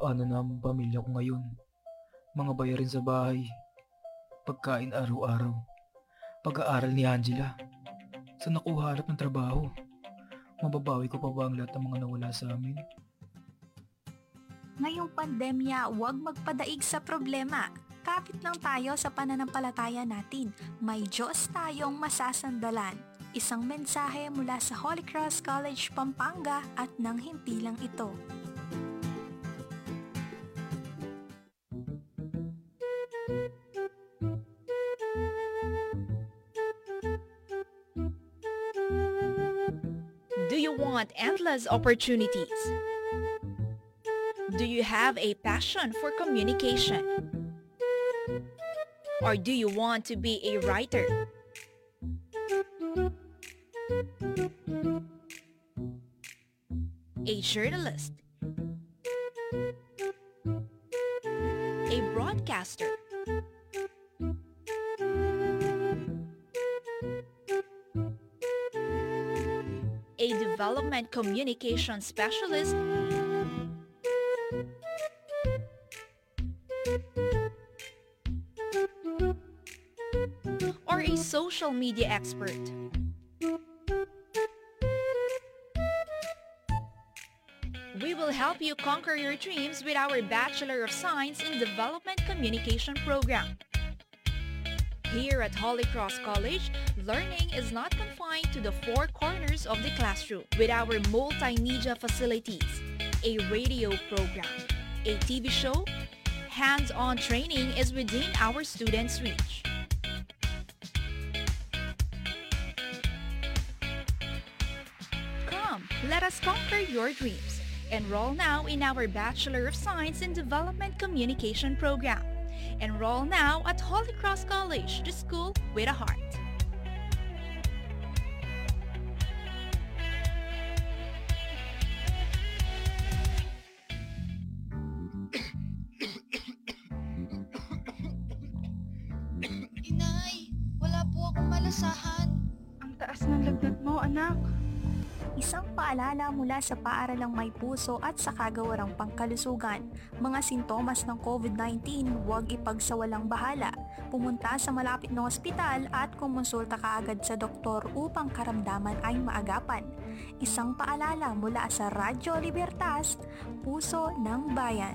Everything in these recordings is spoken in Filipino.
Paano na ang pamilya ko ngayon? Mga bayarin sa bahay. Pagkain araw-araw. Pag-aaral ni Angela. Saan ako ng trabaho? Mababawi ko pa ba ang lahat ng mga nawala sa amin? Ngayong pandemya, huwag magpadaig sa problema. Kapit lang tayo sa pananampalataya natin. May Diyos tayong masasandalan. Isang mensahe mula sa Holy Cross College, Pampanga at nang himpilang ito. Endless opportunities? Do you have a passion for communication? Or do you want to be a writer? A journalist? A broadcaster? Development communication specialist? Or a social media expert? We will help you conquer your dreams with our Bachelor of Science in Development Communication program. Here at Holy Cross College, learning is not confined to the four corners of the classroom. With our multimedia facilities, a radio program, a TV show, hands-on training is within our students' reach. Come, let us conquer your dreams. Enroll now in our Bachelor of Science in Development Communication program. Enroll now at Holy Cross College, the school with a heart. Paalala mula sa paaralang may puso at sa kagawarang pangkalusugan. Mga sintomas ng COVID-19, huwag ipagsawalang bahala. Pumunta sa malapit na ospital at kumonsulta kaagad sa doktor upang karamdaman ay maagapan. Isang paalala mula sa Radyo Libertas, Puso ng Bayan.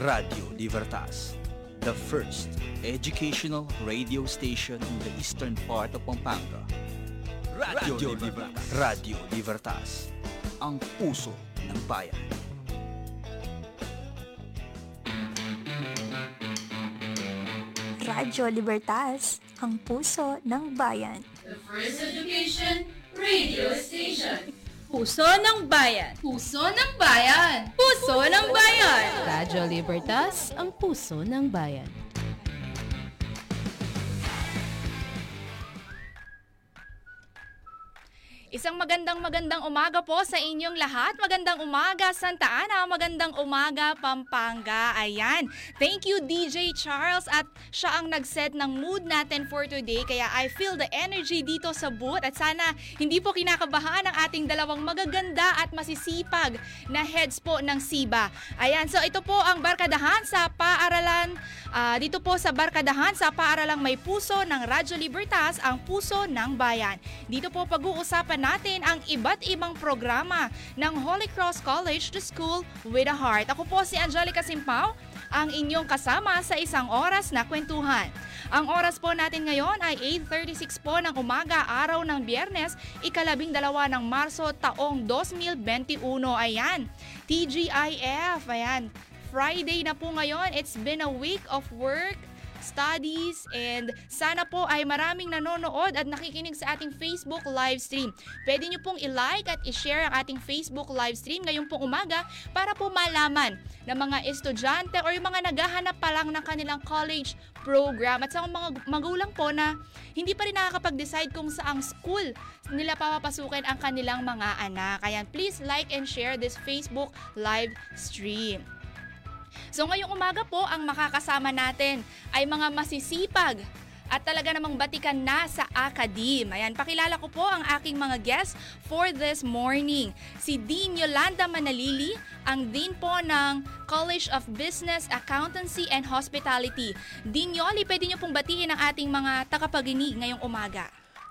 Radio Libertas, the first educational radio station in the eastern part of Pampanga. Radio, Libertas. Radio Libertas, ang puso ng bayan. Radyo Libertas, ang puso ng bayan. The First Education Radio Station. Puso ng Bayan! Puso ng Bayan! Puso ng Bayan! Radyo Libertas, ang puso ng bayan. Isang magandang magandang umaga po sa inyong lahat. Magandang umaga Santa Ana, magandang umaga Pampanga. Ayan. Thank you DJ Charles at siya ang nag-set ng mood natin for today. Kaya I feel the energy dito sa booth at sana hindi po kinakabahan ang ating dalawang magaganda at masisipag na heads po ng SIBA. Ayan, so ito po ang barkadahan sa paaralan ah, dito po sa barkadahan sa paaralang may puso ng Radyo Libertas, ang puso ng bayan. Dito po pag-uusapan natin ang iba't ibang programa ng Holy Cross College, the school with a heart. Ako po si Angelica Simpao, ang inyong kasama sa isang oras na kwentuhan. Ang oras po natin ngayon ay 8.36 po ng umaga, araw ng biyernes, ikalabing dalawa ng Marso, taong 2021. Ayan, TGIF, ayan, Friday na po ngayon. It's been a week of work, studies, and sana po ay maraming nanonood at nakikinig sa ating Facebook live stream. Pwede nyo pong i-like at i-share ang ating Facebook live stream ngayong pong umaga para po malaman ng mga estudyante or yung mga naghahanap pa lang ng kanilang college program at sa mga magulang po na hindi pa rin nakakapag-decide kung saang school nila papapasukin ang kanilang mga anak. Ayan, please like and share this Facebook live stream. So ngayong umaga po, ang makakasama natin ay mga masisipag at talaga namang batikan na sa Akadim. Ayan, pakilala ko po ang aking mga guests for this morning. Si Dean Yolanda Manalili, ang Dean po ng College of Business, Accountancy and Hospitality. Dean Yoli, pwede niyo pong batiin ang ating mga tagapaginig ngayong umaga.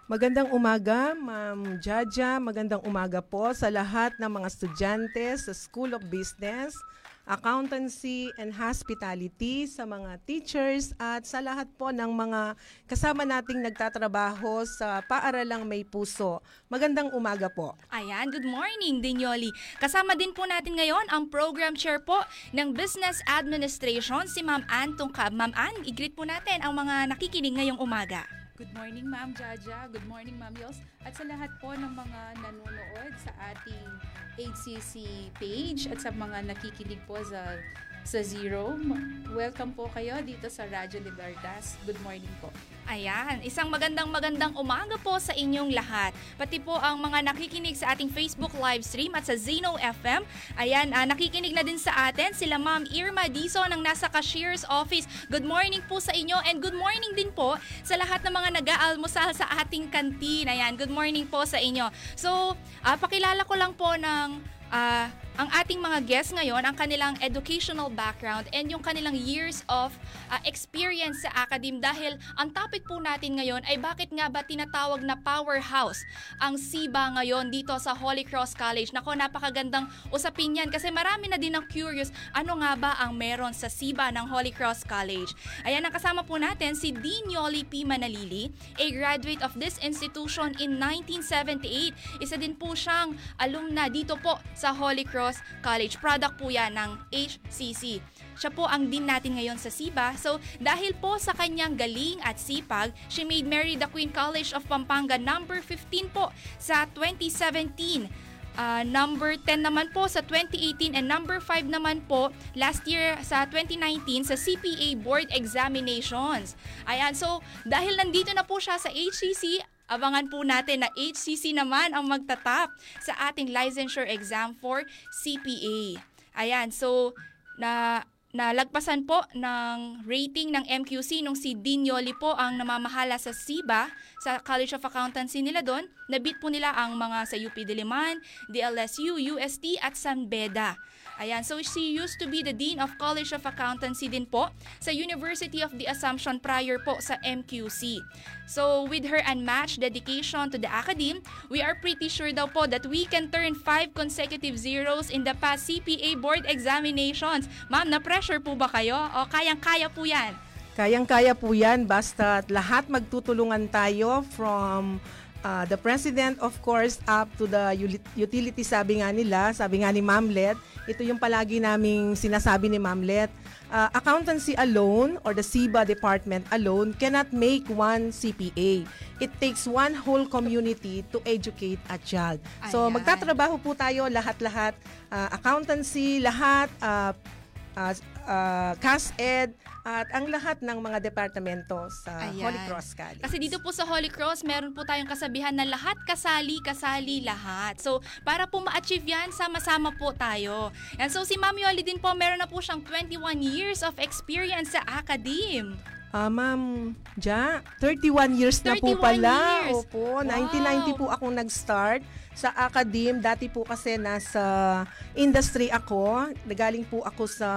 Magandang umaga, Ma'am Jaja. Magandang umaga po sa lahat ng mga estudyante sa School of Business, Accountancy and Hospitality, sa mga teachers at sa lahat po ng mga kasama nating nagtatrabaho sa Paaralang May Puso. Magandang umaga po. Ayan, good morning, Dinyoli. Kasama din po natin ngayon ang program chair po ng Business Administration, si Ma'am Ann Tungkab. Ma'am Ann, i-greet po natin ang mga nakikinig ngayong umaga. Good morning, Ma'am Jaja. Good morning, Ma'am Yos. At sa lahat po ng mga nanonood sa ating HCC page at sa mga nakikinig po sa sa Zero, welcome po kayo dito sa Radyo Libertas. Good morning po. Ayan, isang magandang magandang umaga po sa inyong lahat. Pati po ang mga nakikinig sa ating Facebook live stream at sa Zeno FM. Ayan, ah, nakikinig na din sa atin sila Ma'am Irma Diso ng nasa cashier's office. Good morning po sa inyo and good morning din po sa lahat ng mga nag-aalmusal sa ating kantin. Ayan, good morning po sa inyo. So, ah, pakilala ko lang po ng ah, ang ating mga guests ngayon, ang kanilang educational background and yung kanilang years of uh, experience sa academe dahil ang topic po natin ngayon ay bakit nga ba tinatawag na powerhouse ang SIBA ngayon dito sa Holy Cross College. Nako, napakagandang usapin yan kasi marami na din ang curious ano nga ba ang meron sa SIBA ng Holy Cross College. Ayan, ang kasama po natin si Dean Yoli P. Manalili, a graduate of this institution in 1978. Isa din po siyang alumna dito po sa Holy Cross College. Product po yan ng HCC. Siya po ang dean natin ngayon sa SIBA. So, dahil po sa kanyang galing at sipag, she made Mary the Queen College of Pampanga number 15 po sa 2017. Uh, number 10 naman po sa 2018 and number 5 naman po last year sa 2019 sa CPA Board Examinations. Ayan, so dahil nandito na po siya sa HCC, Abangan po natin na HCC naman ang magtatap sa ating licensure exam for CPA. Ayan, so na nalagpasan po ng rating ng MQC nung si Dean Yoli po ang namamahala sa SIBA sa College of Accountancy nila doon. Nabit po nila ang mga sa UP Diliman, DLSU, UST at San Beda. Ayan, so she used to be the Dean of College of Accountancy din po sa University of the Assumption prior po sa MQC. So with her unmatched dedication to the academe, we are pretty sure daw po that we can turn five consecutive zeros in the past CPA board examinations. Ma'am, na-pressure po ba kayo? O kayang-kaya po yan? Kayang-kaya po yan basta lahat magtutulungan tayo from uh, the president of course up to the utility sabi nga nila, sabi nga ni Mamlet, ito yung palagi naming sinasabi ni Mamlet, uh, accountancy alone or the SIBA department alone cannot make one CPA. It takes one whole community to educate a child. So Ayan. magtatrabaho po tayo lahat-lahat, uh, accountancy, lahat, uh, uh, uh, CASED, at ang lahat ng mga departamento sa Ayan. Holy Cross College. Kasi dito po sa Holy Cross, meron po tayong kasabihan na lahat kasali, kasali lahat. So, para po ma-achieve yan, sama-sama po tayo. And so, si Ma'am Yoli din po, meron na po siyang 21 years of experience sa academe. Ah, ma'am, Ja, 31 years na po 31 pala. years. Opo, Wow. 1990 po akong nag-start sa academe. Dati po kasi nasa industry ako. Nagaling po ako sa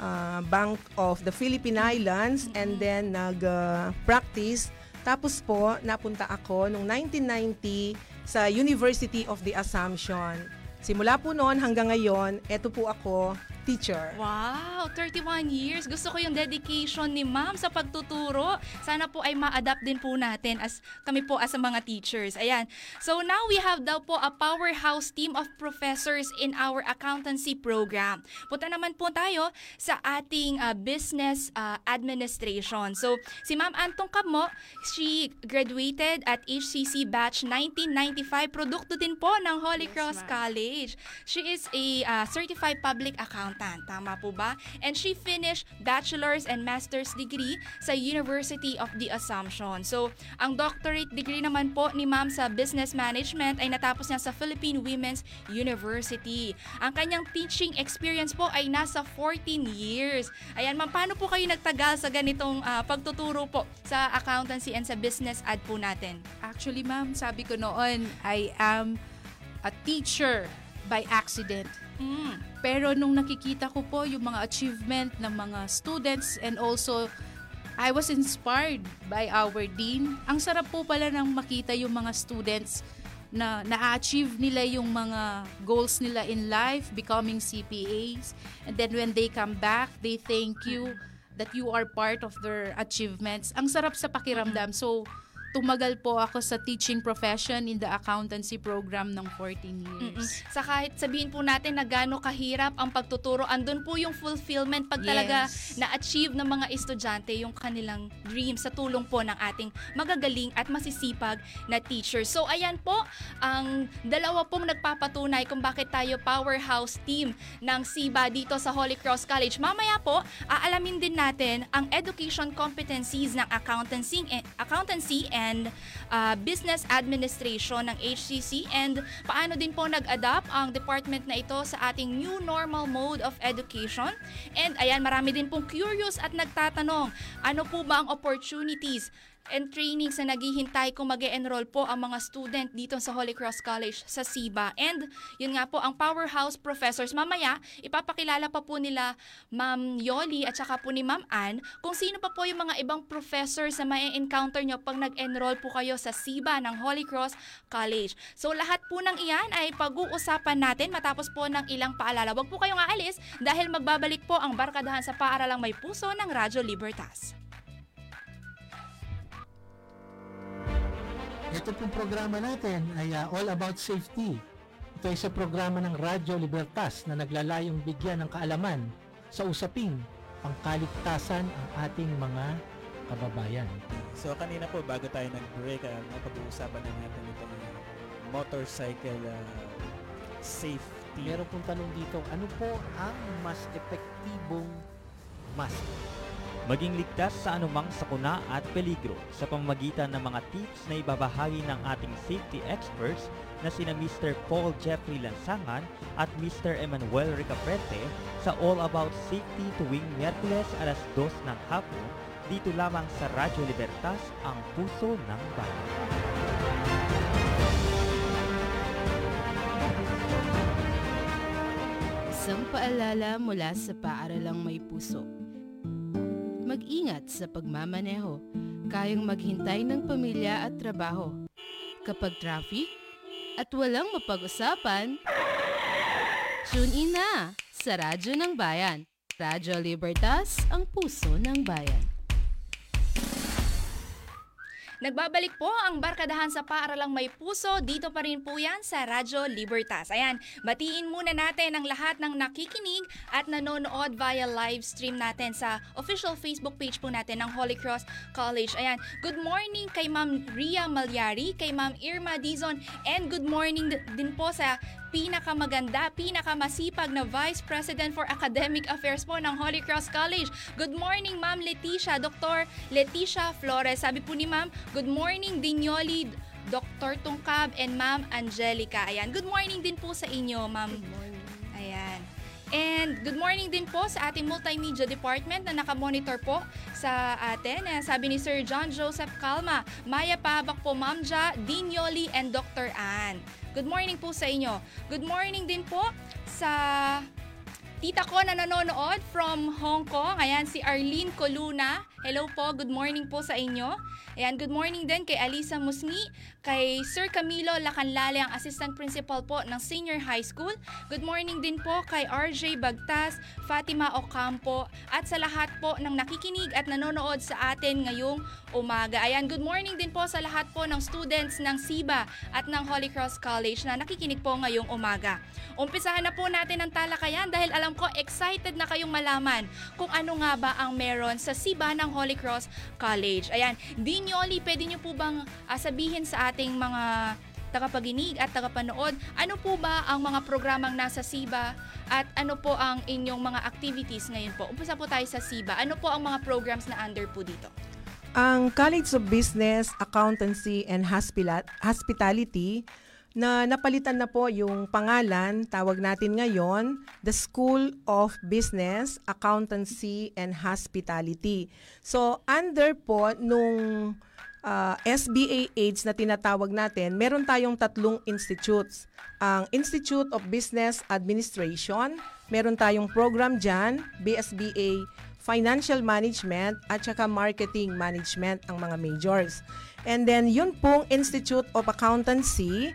ah, Bank of the Philippine Islands and then nag-practice. Tapos po, napunta ako noong 1990 sa University of the Assumption. Simula po noon hanggang ngayon, eto po ako, teacher. Wow, 31 years. Gusto ko yung dedication ni ma'am sa pagtuturo. Sana po ay ma-adapt din po natin as kami po as mga teachers. Ayan. So now we have daw po a powerhouse team of professors in our accountancy program. Punta naman po tayo sa ating uh, business uh, administration. So si Ma'am Antong Kamo, she graduated at HCC batch 1995. Produkto din po ng Holy Cross College. She is a uh, certified public accountant Santan. Tama po ba? And she finished bachelor's and master's degree sa University of the Assumption. So, ang doctorate degree naman po ni ma'am sa business management ay natapos niya sa Philippine Women's University. Ang kanyang teaching experience po ay nasa 14 years. Ayan ma'am, paano po kayo nagtagal sa ganitong ah, pagtuturo po sa accountancy and sa business ad po natin? Actually, ma'am, sabi ko noon, I am a teacher by accident. Mm. Pero nung nakikita ko po yung mga achievement ng mga students and also I was inspired by our dean. Ang sarap po pala nang makita yung mga students na na-achieve nila yung mga goals nila in life, becoming CPAs. And then when they come back, they thank you that you are part of their achievements. Ang sarap sa pakiramdam. So, tumagal po ako sa teaching profession in the accountancy program ng 14 Mm-mm. years. Sa kahit sabihin po natin na gaano kahirap ang pagtuturo, andun po yung fulfillment pag talaga Yes. na-achieve ng mga estudyante yung kanilang dreams sa tulong po ng ating magagaling at masisipag na teacher. So ayan po, ang dalawa pong nagpapatunay kung bakit tayo powerhouse team ng SIBA dito sa Holy Cross College. Mamaya po, aalamin din natin ang education competencies ng accountancy, accountancy and uh, business administration ng HCC and paano din po nag-adapt ang department na ito sa ating new normal mode of education. And ayan, marami din pong curious at nagtatanong, ano po ba ang opportunities and trainings na naghihintay kung mag enroll po ang mga student dito sa Holy Cross College sa SIBA. And yun nga po, ang powerhouse professors. Mamaya, ipapakilala pa po nila Ma'am Yoli at saka po ni Ma'am Ann kung sino pa po yung mga ibang professors na may encounter nyo pag nag-enroll po kayo sa SIBA ng Holy Cross College. So lahat po ng iyan ay pag-uusapan natin matapos po ng ilang paalala. Huwag po kayong aalis dahil magbabalik po ang barkadahan sa paaralang may puso ng Radyo Libertas. Ito pong programa natin ay uh, all about safety. Ito ay sa programa ng Radyo Libertas na naglalayong bigyan ng kaalaman sa usaping pangkaligtasan ang ating mga kababayan. So kanina po bago tayo nag-break, uh, napag-uusapan na natin itong motorcycle uh, safety. Meron pong tanong dito, ano po ang mas epektibong mask? Maging ligtas sa anumang sakuna at peligro sa pamamagitan ng mga tips na ibabahagi ng ating safety experts na sina Mr. Paul Jeffrey Lansangan at Mr. Emmanuel Ricaprete sa All About Safety tuwing Miyerkules alas 2 ng hapon dito lamang sa Radyo Libertas, ang puso ng bayan. Isang paalala mula sa paaralang may puso. Mag-ingat sa pagmamaneho. Kayang maghintay ng pamilya at trabaho. Kapag traffic at walang mapag-usapan, tune in na sa Radyo ng Bayan. Radyo Libertas, ang puso ng bayan. Nagbabalik po ang barkadahan sa paaralang may puso. Dito pa rin po yan sa Radyo Libertas. Ayan, batiin muna natin ang lahat ng nakikinig at nanonood via live stream natin sa official Facebook page po natin ng Holy Cross College. Ayan, good morning kay Ma'am Ria Malyari, kay Ma'am Irma Dizon, and good morning din po sa pinakamaganda, pinakamasipag na Vice President for Academic Affairs po ng Holy Cross College. Good morning, Ma'am Leticia, Dr. Leticia Flores. Sabi po ni Ma'am, good morning, Dinyoli, Dr. Tungkab, and Ma'am Angelica. Ayan, good morning din po sa inyo, Ma'am. Good morning. Ayan. And good morning din po sa ating multimedia department na nakamonitor po sa atin. Sabi ni Sir John Joseph Calma, Maya Pabak po, Ma'am Ja, Dean Yoli, and Dr. Ann. Good morning po sa inyo. Good morning din po sa tita ko na nanonood from Hong Kong. Ayan, si Arlene Coluna. Hello po, good morning po sa inyo. Ayan, good morning din kay Alisa Musni, kay Sir Camilo Lacanlale, ang Assistant Principal po ng Senior High School. Good morning din po kay RJ Bagtas, Fatima Ocampo, at sa lahat po ng nakikinig at nanonood sa atin ngayong umaga. Ayan, good morning din po sa lahat po ng students ng SIBA at ng Holy Cross College na nakikinig po ngayong umaga. Umpisahan na po natin ang talakayan dahil alam ko excited na kayong malaman kung ano nga ba ang meron sa SIBA ng Holy Cross College. Ayan, Dinyoli, pwede niyo po bang ah, sabihin sa ating mga tagapaginig at tagapanood, ano po ba ang mga programang nasa SIBA at ano po ang inyong mga activities ngayon po? Umpisa po tayo sa SIBA. Ano po ang mga programs na under po dito? Ang College of Business, Accountancy and Hospitality na napalitan na po yung pangalan, tawag natin ngayon, the School of Business, Accountancy and Hospitality. So, under po nung uh, SBA AIDS na tinatawag natin, meron tayong tatlong institutes. Ang Institute of Business Administration, meron tayong program dyan, BSBA Financial Management at saka Marketing Management ang mga majors. And then yun pong Institute of Accountancy,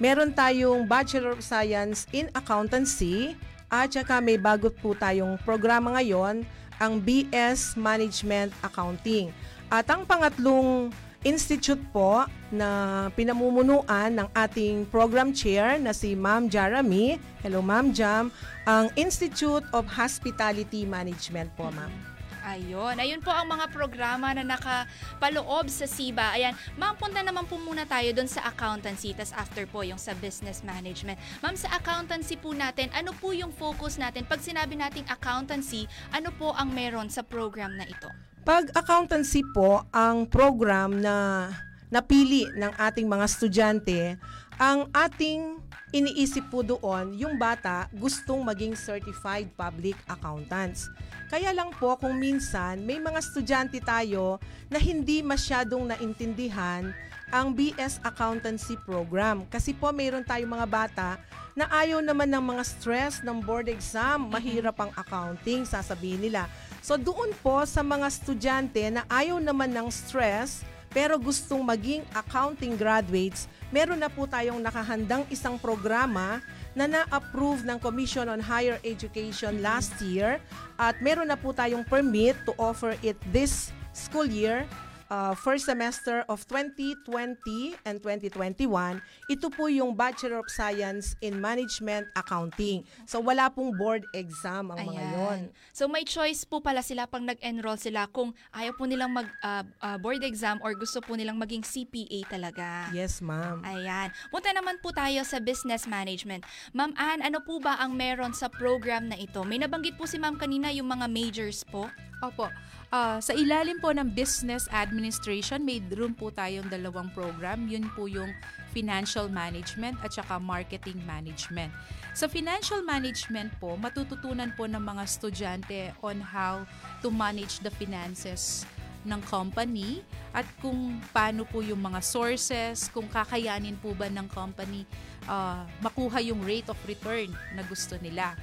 meron tayong Bachelor of Science in Accountancy at saka may bago po tayong programa ngayon, ang BS Management Accounting. At ang pangatlong institute po na pinamumunuan ng ating program chair na si Ma'am Jarami. Hello Ma'am Jam. Ang Institute of Hospitality Management po ma'am. Ayun. Ayun po ang mga programa na nakapaloob sa SIBA. Ayan. Ma'am, punta naman po muna tayo doon sa accountancy. tas after po yung sa business management. Ma'am, sa accountancy po natin, ano po yung focus natin? Pag sinabi nating accountancy, ano po ang meron sa program na ito? Pag accountancy po, ang program na napili ng ating mga estudyante, ang ating iniisip po doon, yung bata gustong maging certified public accountants. Kaya lang po kung minsan may mga estudyante tayo na hindi masyadong naintindihan ang BS Accountancy Program. Kasi po mayroon tayong mga bata na ayaw naman ng mga stress ng board exam, mahirap ang accounting, sasabihin nila. So doon po sa mga estudyante na ayaw naman ng stress, pero gustong maging accounting graduates, meron na po tayong nakahandang isang programa na na-approve ng Commission on Higher Education last year. At meron na po tayong permit to offer it this school year uh, first semester of 2020 and 2021, ito po yung Bachelor of Science in Management Accounting. So wala pong board exam ang mga yon. So may choice po pala sila pang nag-enroll sila kung ayaw po nilang mag uh, uh, board exam or gusto po nilang maging CPA talaga. Yes, ma'am. Ayan. Punta naman po tayo sa business management. Ma'am Ann, ano po ba ang meron sa program na ito? May nabanggit po si ma'am kanina yung mga majors po. Opo. Uh, sa ilalim po ng Business Administration, may room po tayong dalawang program. Yun po yung Financial Management at saka Marketing Management. Sa Financial Management po, matututunan po ng mga estudyante on how to manage the finances ng company at kung paano po yung mga sources, kung kakayanin po ba ng company uh, makuha yung rate of return na gusto nila.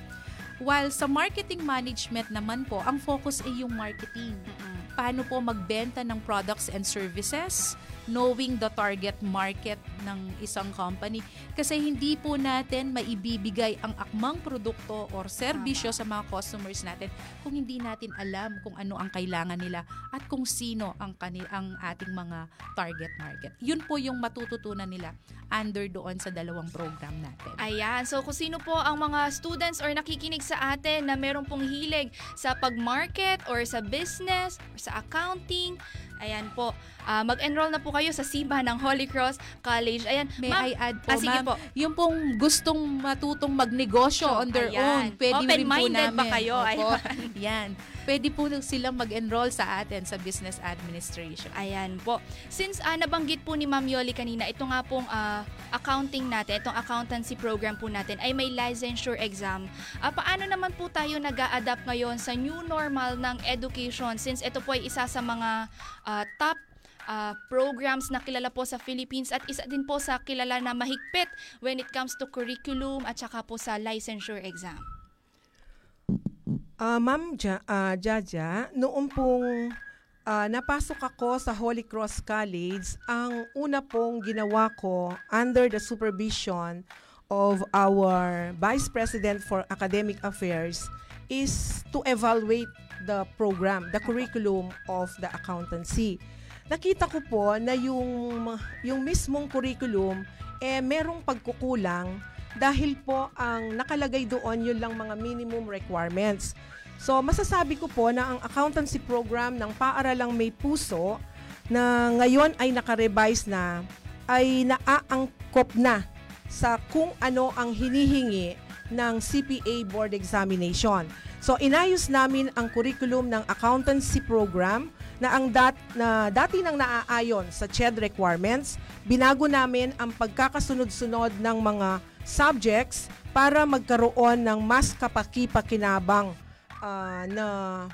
While sa marketing management naman po, ang focus ay yung marketing. Paano po magbenta ng products and services, knowing the target market ng isang company. Kasi hindi po natin maibibigay ang akmang produkto or serbisyo sa mga customers natin kung hindi natin alam kung ano ang kailangan nila at kung sino ang, kanil, ang ating mga target market. Yun po yung matututunan nila under doon sa dalawang program natin. Ayan. So kung sino po ang mga students or nakikinig sa atin na meron pong hilig sa pag-market or sa business or sa accounting, ayan po, uh, mag-enroll na po kayo sa SIBA ng Holy Cross College. Ayan, May I add po, ah, sige ma'am, po. yung pong gustong matutong magnegosyo on their Ayan. own, pwede rin po Open-minded namin. ba kayo? Opo. Ayan. Pwede po silang mag-enroll sa atin sa Business Administration. Ayan po. Since uh, nabanggit po ni Ma'am Yoli kanina, ito nga pong uh, accounting natin, itong accountancy program po natin ay may licensure exam. Uh, paano naman po tayo nag adapt ngayon sa new normal ng education since ito po ay isa sa mga uh, top uh, programs na kilala po sa Philippines at isa din po sa kilala na mahigpit when it comes to curriculum at saka po sa licensure exam. Uh, Ma'am ja, uh, Jaja, noong pong uh, napasok ako sa Holy Cross College, ang una pong ginawa ko under the supervision of our Vice President for Academic Affairs is to evaluate the program, the curriculum of the accountancy. Nakita ko po na yung, yung mismong curriculum eh merong pagkukulang dahil po ang nakalagay doon yun lang mga minimum requirements. So masasabi ko po na ang accountancy program ng Paaralang May Puso na ngayon ay naka-revise na ay naaangkop na sa kung ano ang hinihingi ng CPA board examination. So inayos namin ang curriculum ng accountancy program na ang dat na dati nang naaayon sa CHED requirements, binago namin ang pagkakasunod-sunod ng mga subjects para magkaroon ng mas kapaki-pakinabang uh, na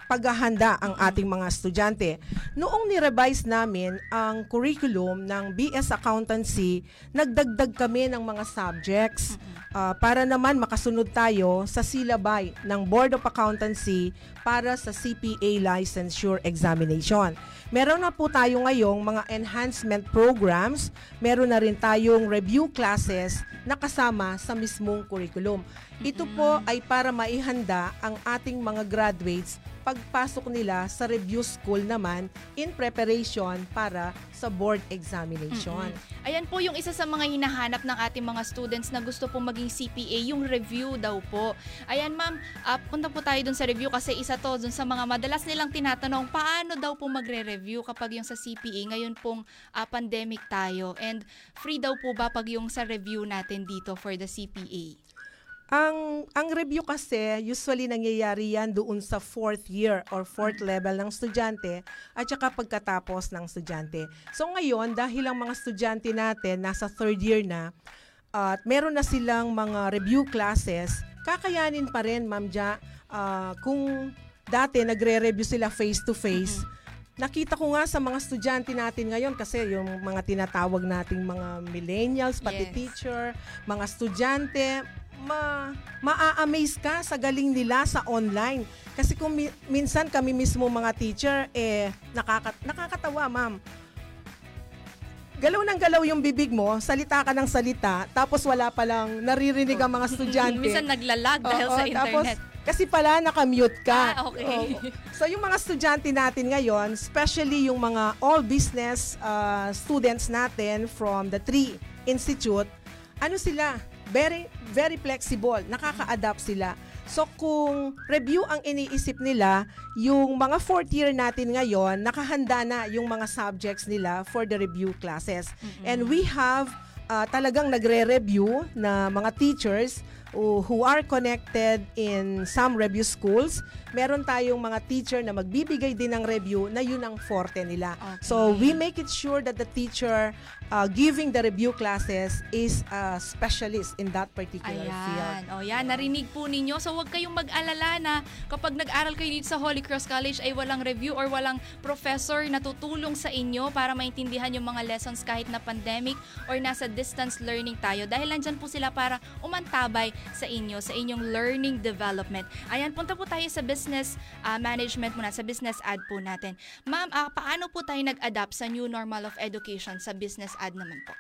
paghahanda ang ating mga estudyante. Noong ni-revise namin ang curriculum ng BS Accountancy, nagdagdag kami ng mga subjects uh, para naman makasunod tayo sa silabay ng Board of Accountancy para sa CPA licensure examination. Meron na po tayo ngayong mga enhancement programs, meron na rin tayong review classes na kasama sa mismong curriculum. Ito po ay para maihanda ang ating mga graduates pagpasok nila sa review school naman in preparation para sa board examination. Mm-hmm. Ayan po yung isa sa mga hinahanap ng ating mga students na gusto pong maging CPA, yung review daw po. Ayan ma'am, uh, punta po tayo dun sa review kasi isa to dun sa mga madalas nilang tinatanong paano daw po magre-review kapag yung sa CPA ngayon pong uh, pandemic tayo and free daw po ba pag yung sa review natin dito for the CPA? Ang ang review kasi usually nangyayari yan doon sa fourth year or fourth level ng estudyante at saka pagkatapos ng estudyante. So ngayon dahil ang mga estudyante natin nasa third year na at meron na silang mga review classes, kakayanin pa rin Ma'am Ja uh, kung dati nagre-review sila face to face. Nakita ko nga sa mga estudyante natin ngayon kasi yung mga tinatawag nating mga millennials, pati Yes. teacher, mga estudyante, ma maa-amaze ka sa galing nila sa online. Kasi kung mi- minsan kami mismo mga teacher, eh, nakaka- nakakatawa, ma'am. Galaw ng galaw yung bibig mo, salita ka ng salita, tapos wala pa lang naririnig ang mga estudyante. Minsan naglalag dahil Oo, sa tapos, internet. kasi pala nakamute ka. Ah, okay. Oo. So yung mga estudyante natin ngayon, especially yung mga all business uh, students natin from the three institute, ano sila? Very very flexible, nakaka-adapt sila. So kung review ang iniisip nila, yung mga fourth year natin ngayon, nakahanda na yung mga subjects nila for the review classes. And we have uh, talagang nagre-review na mga teachers who, who are connected in some review schools. Meron tayong mga teacher na magbibigay din ng review na yun ang forte nila. So we make it sure that the teacher uh, giving the review classes is a specialist in that particular field. Ayan. O yan, narinig po ninyo. So huwag kayong mag-alala na kapag nag-aral kayo dito sa Holy Cross College ay walang review or walang professor na tutulong sa inyo para maintindihan yung mga lessons kahit na pandemic or nasa distance learning tayo. Dahil nandyan po sila para umantabay sa inyo, sa inyong learning development. Ayan, punta po tayo sa business ah, management muna, sa business ad po natin. Ma'am, ah, paano po tayo nag-adapt sa new normal of education sa business ad naman po?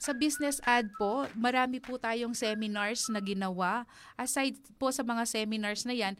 Sa business ad po, marami po tayong seminars na ginawa. Aside po sa mga seminars na yan,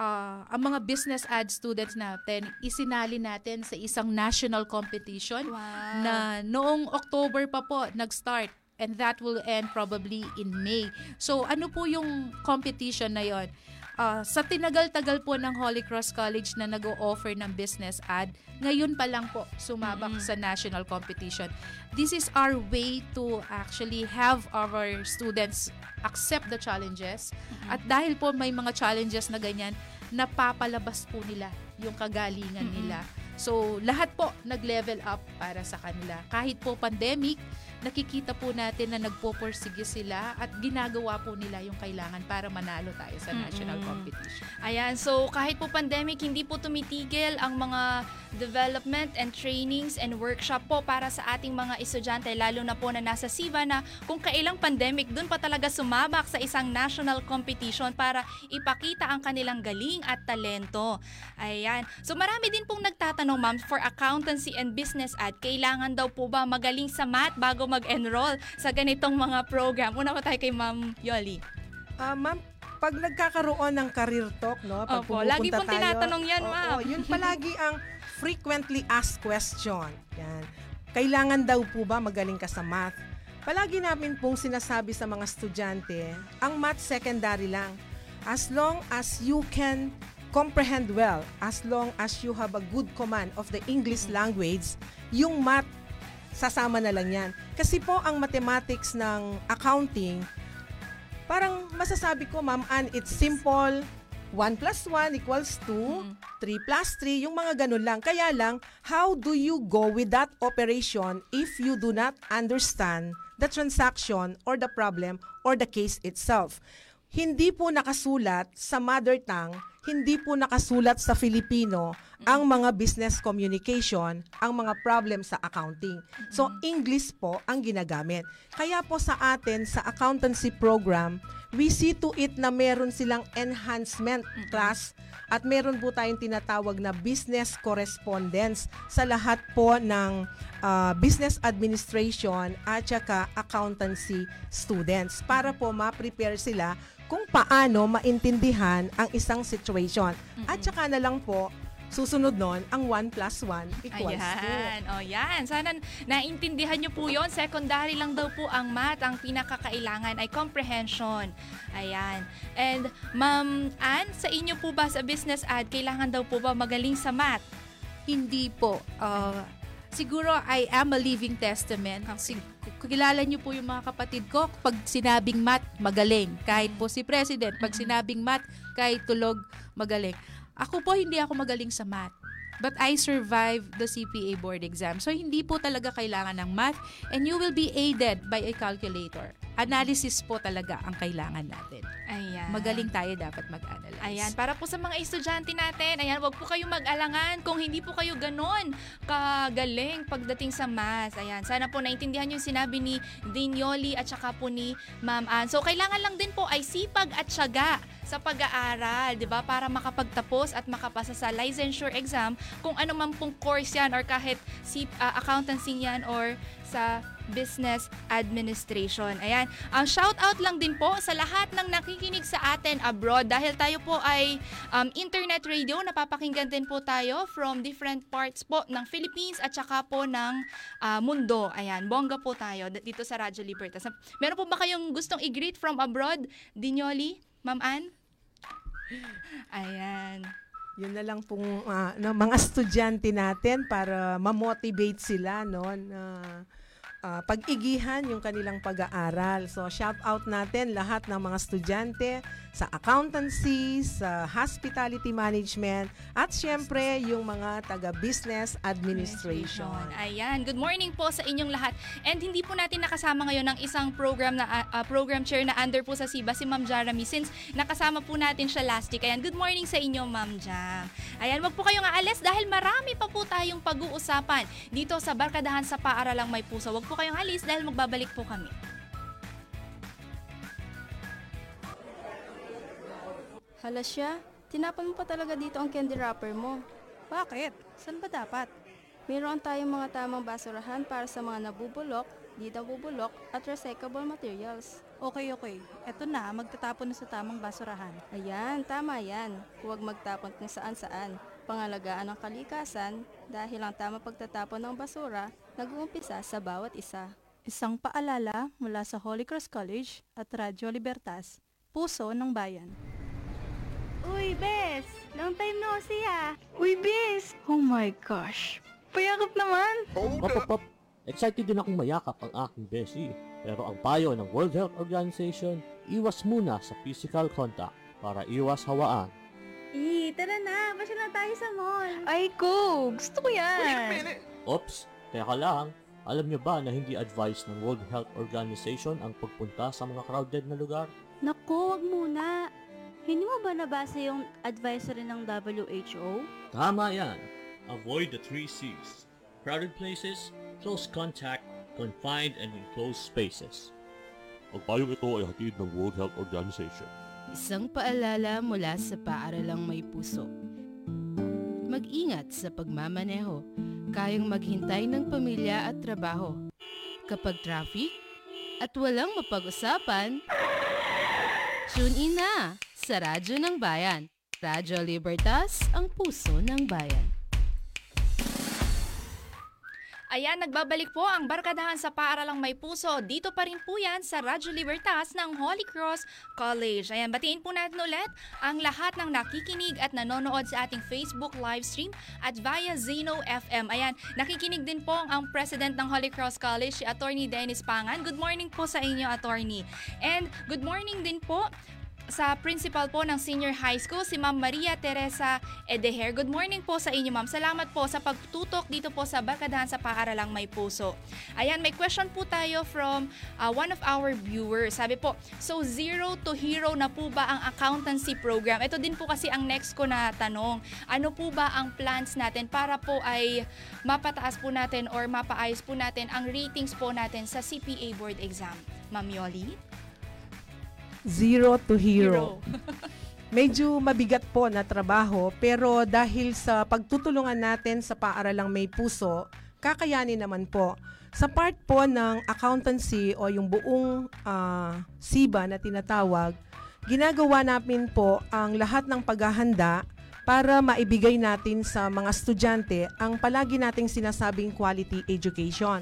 ah, ang mga business ad students natin, isinali natin sa isang national competition Wow. na noong October pa po nag-start and that will end probably in May. So ano po yung competition na yon? Ah, sa tinagal-tagal po ng Holy Cross College na nag-o-offer ng business ad, ngayon pa lang po sumabak sa national competition. This is our way to actually have our students accept the challenges. At dahil po may mga challenges na ganyan, napapalabas po nila yung kagalingan nila. So, lahat po nag-level up para sa kanila. Kahit po pandemic, nakikita po natin na nagpo-pursige sila at ginagawa po nila yung kailangan para manalo tayo sa national competition. Ayan, so kahit po pandemic, hindi po tumitigil ang mga development and trainings and workshop po para sa ating mga estudyante, lalo na po na nasa SIVA na kung kailang pandemic, dun pa talaga sumabak sa isang national competition para ipakita ang kanilang galing at talento. Ayan. So marami din pong nagtatanong, ma'am, for accountancy and business ad, kailangan daw po ba magaling sa math bago mag-enroll sa ganitong mga program? Una po tayo kay Ma'am Yoli. Ah, ma'am, pag nagkakaroon ng career talk, no, pag Opo, lagi pong tayo, tinatanong yan, oo, ma'am. yun palagi ang frequently asked question. Yan. Kailangan daw po ba magaling ka sa math? Palagi namin pong sinasabi sa mga estudyante, ang math secondary lang. As long as you can comprehend well, as long as you have a good command of the English language, yung math sasama na lang yan. Kasi po ang mathematics ng accounting, parang masasabi ko, ma'am, and it's simple, 1 plus 1 equals 2, 3 plus 3, yung mga ganun lang. Kaya lang, how do you go with that operation if you do not understand the transaction or the problem or the case itself? Hindi po nakasulat sa mother tongue, hindi po nakasulat sa Filipino ang mga business communication, ang mga problem sa accounting. So, English po ang ginagamit. Kaya po sa atin, sa accountancy program, we see to it na meron silang enhancement class at meron po tayong tinatawag na business correspondence sa lahat po ng uh, business administration at saka accountancy students para po ma-prepare sila kung paano maintindihan ang isang situation. At saka na lang po, susunod nun, ang 1 plus 1 equals 2. Ayan. O yan. Sana naintindihan nyo po yon Secondary lang daw po ang math. Ang pinakakailangan ay comprehension. Ayan. And Ma'am Ann, sa inyo po ba sa business ad, kailangan daw po ba magaling sa math? Hindi po. Uh, siguro I am a living testament. Sig- kilala niyo po yung mga kapatid ko, pag sinabing math, magaling. Kahit po si President, pag sinabing math, kahit tulog, magaling. Ako po, hindi ako magaling sa math. But I survived the CPA board exam. So, hindi po talaga kailangan ng math and you will be aided by a calculator. Analysis po talaga ang kailangan natin. Ayan. Magaling tayo dapat mag-analyze. Ayan, para po sa mga estudyante natin, ayan, wag po kayong mag-alangan kung hindi po kayo ganon kagaling pagdating sa math. Ayan, sana po naintindihan yung sinabi ni Dinyoli at saka po ni Ma'am Ann. So, kailangan lang din po ay sipag at syaga sa pag-aaral, 'di ba? Para makapagtapos at makapasa sa licensure exam kung ano man pong course 'yan or kahit si uh, accountancy 'yan or sa business administration. Ayan. Ang uh, shout out lang din po sa lahat ng nakikinig sa atin abroad dahil tayo po ay um, internet radio, napapakinggan din po tayo from different parts po ng Philippines at saka po ng uh, mundo. Ayan, bongga po tayo dito sa Radyo Libertas. Meron po ba kayong gustong i-greet from abroad, Dinyoli, Ma'am Ann? Ayan. Yun na lang pong uh, no, mga estudyante natin para ma-motivate sila no na uh, pag-igihan yung kanilang pag-aaral. So shout out natin lahat ng mga estudyante sa accountancy, sa hospitality management, at syempre yung mga taga-business administration. Ayan, good morning po sa inyong lahat. And hindi po natin nakasama ngayon ng isang program na uh, program chair na under po sa SIBA, si Ma'am Jarami, since nakasama po natin siya last week. Ayan, good morning sa inyo, Ma'am Jam. Ayan, wag po kayong aalis dahil marami pa po tayong pag-uusapan dito sa Barkadahan sa Paaralang May Puso. Wag po kayong alis dahil magbabalik po kami. Hala siya, tinapon mo pa talaga dito ang candy wrapper mo. Bakit? Saan ba dapat? Mayroon tayong mga tamang basurahan para sa mga nabubulok, di nabubulok, at recyclable materials. Okay, okay. Eto na, magtatapon na sa tamang basurahan. Ayan, tama yan. Huwag magtapon kung saan-saan. Pangalagaan ang kalikasan dahil ang tamang pagtatapon ng basura nag-uumpisa sa bawat isa. Isang paalala mula sa Holy Cross College at Radyo Libertas, Puso ng Bayan. Uy, Bes! Long time no see ah! Uy, Bes! Oh my gosh! Payakap naman! Pop, pop, pop! Excited din akong mayakap ang aking Beshi. Pero ang payo ng World Health Organization, iwas muna sa physical contact para iwas hawaan. Eh, tara na! Pasya na tayo sa mall! Ay, ko! Gusto ko yan! Wait a minute! Oops! Teka lang, alam niyo ba na hindi advice ng World Health Organization ang pagpunta sa mga crowded na lugar? Naku, wag muna! Hindi mo ba nabasa yung advisory ng WHO? Tama yan. Avoid the three C's. Crowded places, close contact, confined and enclosed spaces. Ang payong ito ay hatid ng World Health Organization. Isang paalala mula sa paaralang may puso. Mag-ingat sa pagmamaneho. Kayang maghintay ng pamilya at trabaho. Kapag traffic at walang mapag-usapan, tune in na sa Radyo ng Bayan. Radyo Libertas, ang puso ng bayan. Ayan, nagbabalik po ang Barkadahan sa Paaralang May Puso. Dito pa rin po yan sa Radyo Libertas ng Holy Cross College. Ayan, batiin po natin ulit ang lahat ng nakikinig at nanonood sa ating Facebook live stream at via Zeno FM. Ayan, nakikinig din po ang President ng Holy Cross College, si Attorney Dennis Pangan. Good morning po sa inyo, Attorney. And good morning din po sa principal po ng Senior High School, si Ma'am Maria Teresa Edeher. Good morning po sa inyo, Ma'am. Salamat po sa pagtutok dito po sa Barkadahan sa Paaralang May Puso. Ayan, may question po tayo from uh, one of our viewers. Sabi po, so zero to hero na po ba ang accountancy program? Ito din po kasi ang next ko na tanong. Ano po ba ang plans natin para po ay mapataas po natin or mapaayos po natin ang ratings po natin sa CPA board exam? Ma'am Yoli? Zero to hero. Medyo mabigat po na trabaho pero dahil sa pagtutulungan natin sa paaralang may puso, kakayanin naman po. Sa part po ng accountancy o yung buong ah, SIBA na tinatawag, ginagawa namin po ang lahat ng paghahanda para maibigay natin sa mga estudyante ang palagi nating sinasabing quality education.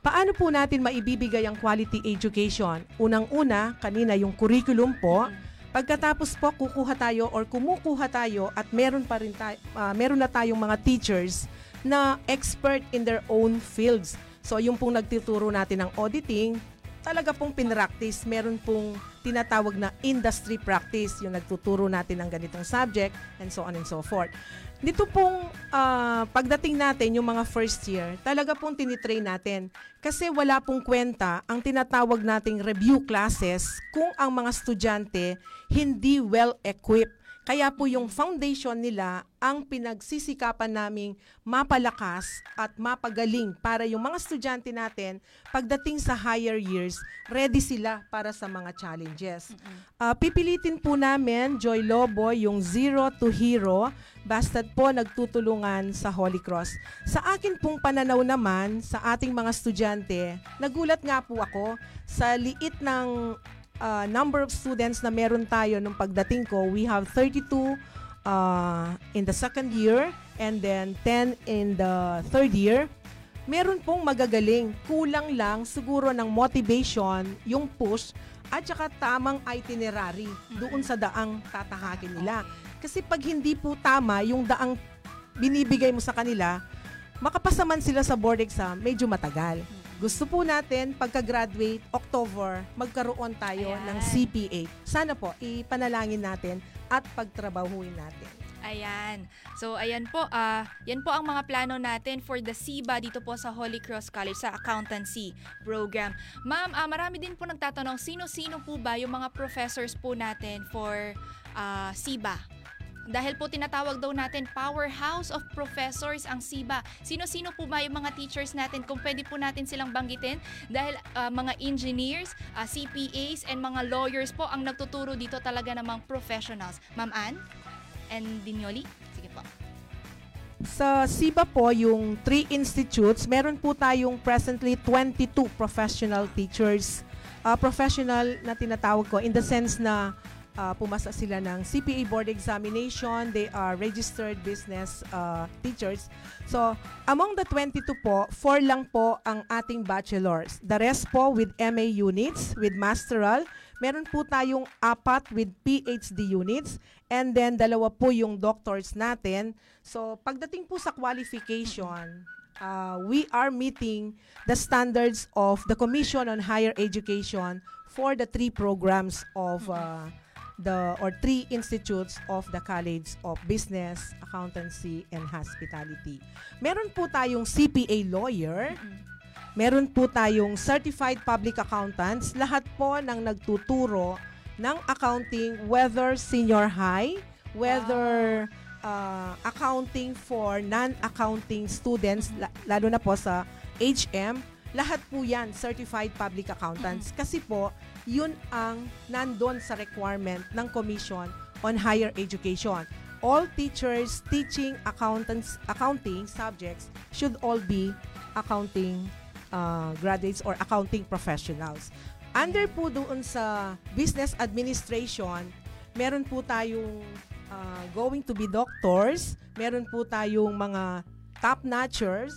Paano po natin maibibigay ang quality education? Unang-una, kanina yung curriculum po. Pagkatapos po kukuha tayo or kumukuha tayo at meron pa rin tayo, meron na tayong mga teachers na expert in their own fields. So yung pong nagtuturo natin ng auditing, talaga pong pinractice. Meron pong tinatawag na industry practice, yung nagtuturo natin ng ganitong subject, and so on and so forth. Dito pong ah, pagdating natin, yung mga first year, talaga pong tinitrain natin. Kasi wala pong kwenta ang tinatawag nating review classes kung ang mga estudyante hindi well-equipped. Kaya po yung foundation nila ang pinagsisikapan naming mapalakas at mapagaling para yung mga estudyante natin pagdating sa higher years, ready sila para sa mga challenges. Ah, pipilitin po namin, Joy Lobo, yung zero to hero, basta't po nagtutulungan sa Holy Cross. Sa akin pong pananaw naman, sa ating mga estudyante, nagulat nga po ako sa liit ng uh, number of students na meron tayo nung pagdating ko, we have 32 uh, in the second year and then 10 in the third year. Meron pong magagaling. Kulang lang siguro ng motivation, yung push, at saka tamang itinerary doon sa daang tatahakin nila. Kasi pag hindi po tama yung daang binibigay mo sa kanila, makapasa man sila sa board exam, medyo matagal. Gusto po natin, pagka-graduate, October, magkaroon tayo Ayan. ng CPA. Sana po, ipanalangin natin at pagtrabahuin natin. Ayan. So, ayan po. ah yan po ang mga plano natin for the SIBA dito po sa Holy Cross College sa accountancy program. Ma'am, ah, marami din po nagtatanong, sino-sino po ba yung mga professors po natin for ah, SIBA? Dahil po tinatawag daw natin powerhouse of professors ang SIBA. Sino-sino po ba yung mga teachers natin? Kung pwede po natin silang banggitin dahil ah, mga engineers, ah, CPAs, and mga lawyers po ang nagtuturo dito talaga namang professionals. Ma'am Ann and Dinyoli? Sige po. Sa SIBA po, yung three institutes, meron po tayong presently 22 professional teachers. Ah, professional na tinatawag ko in the sense na ah, pumasa sila ng CPA board examination, they are registered business ah, teachers. So, among the 22 po, 4 lang po ang ating bachelors. The rest po with MA units, with masteral, meron po tayong apat with PhD units and then dalawa po yung doctors natin. So, pagdating po sa qualification, uh, we are meeting the standards of the Commission on Higher Education for the three programs of uh, the or three institutes of the College of Business, Accountancy, and Hospitality. Meron po tayong CPA lawyer, Meron po tayong certified public accountants, lahat po ng nagtuturo ng accounting, whether senior high, whether uh, accounting for non-accounting students, la- lalo na po sa HM, lahat po yan certified public accountants. Kasi po, yun ang nandun sa requirement ng Commission on Higher Education. All teachers teaching accountants, accounting subjects should all be accounting uh, graduates or accounting professionals. Under po doon sa business administration, meron po tayong uh, going to be doctors, meron po tayong mga top notchers,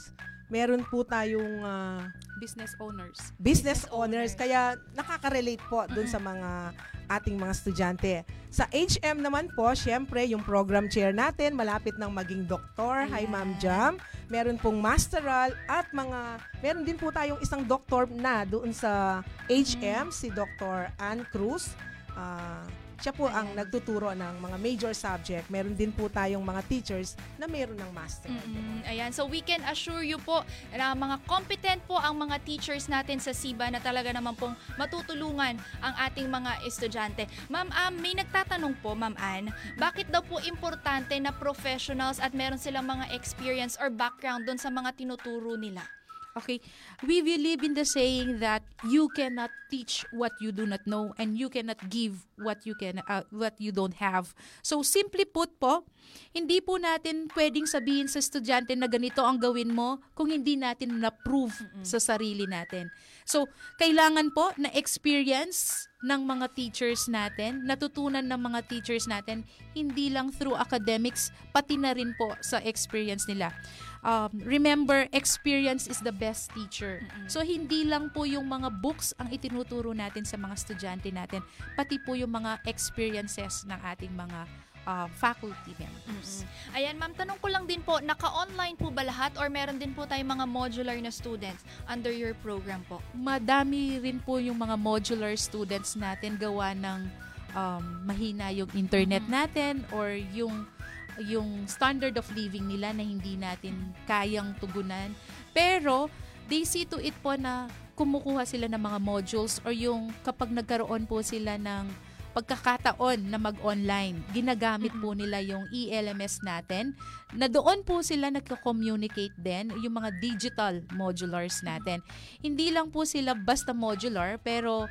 meron po tayong ah, Business owners. business owners kaya nakaka-relate po dun sa mga ating mga estudyante. Sa HM naman po, syempre yung program chair natin malapit ng maging doktor. Hi Ma'am Jam. Meron pong masteral at mga meron din po tayong isang doktor na doon sa HM si Dr. Ann Cruz. Ah, siya po ang nagtuturo ng mga major subject. Meron din po tayong mga teachers na meron ng master. Mm, ayan, so we can assure you po na mga competent po ang mga teachers natin sa SIBA na talaga naman pong matutulungan ang ating mga estudyante. Ma'am, um, may nagtatanong po, Ma'am Ann, bakit daw po importante na professionals at meron silang mga experience or background doon sa mga tinuturo nila? Okay, we believe in the saying that you cannot teach what you do not know and you cannot give what you can uh, what you don't have. So simply put po, hindi po natin pwedeng sabihin sa estudyante na ganito ang gawin mo kung hindi natin na-prove sa sarili natin. So kailangan po na experience ng mga teachers natin, natutunan ng mga teachers natin hindi lang through academics pati na rin po sa experience nila um, remember, experience is the best teacher. So, hindi lang po yung mga books ang itinuturo natin sa mga estudyante natin, pati po yung mga experiences ng ating mga uh, faculty members. Ayan, ma'am, tanong ko lang din po, naka-online po ba lahat or meron din po tayong mga modular na students under your program po? Madami rin po yung mga modular students natin gawa ng um, mahina yung internet natin or yung yung standard of living nila na hindi natin kayang tugunan. Pero they see to it po na kumukuha sila ng mga modules or yung kapag nagkaroon po sila ng pagkakataon na mag-online, ginagamit po nila yung ELMS natin na doon po sila nagko-communicate din yung mga digital modulars natin. Hindi lang po sila basta modular pero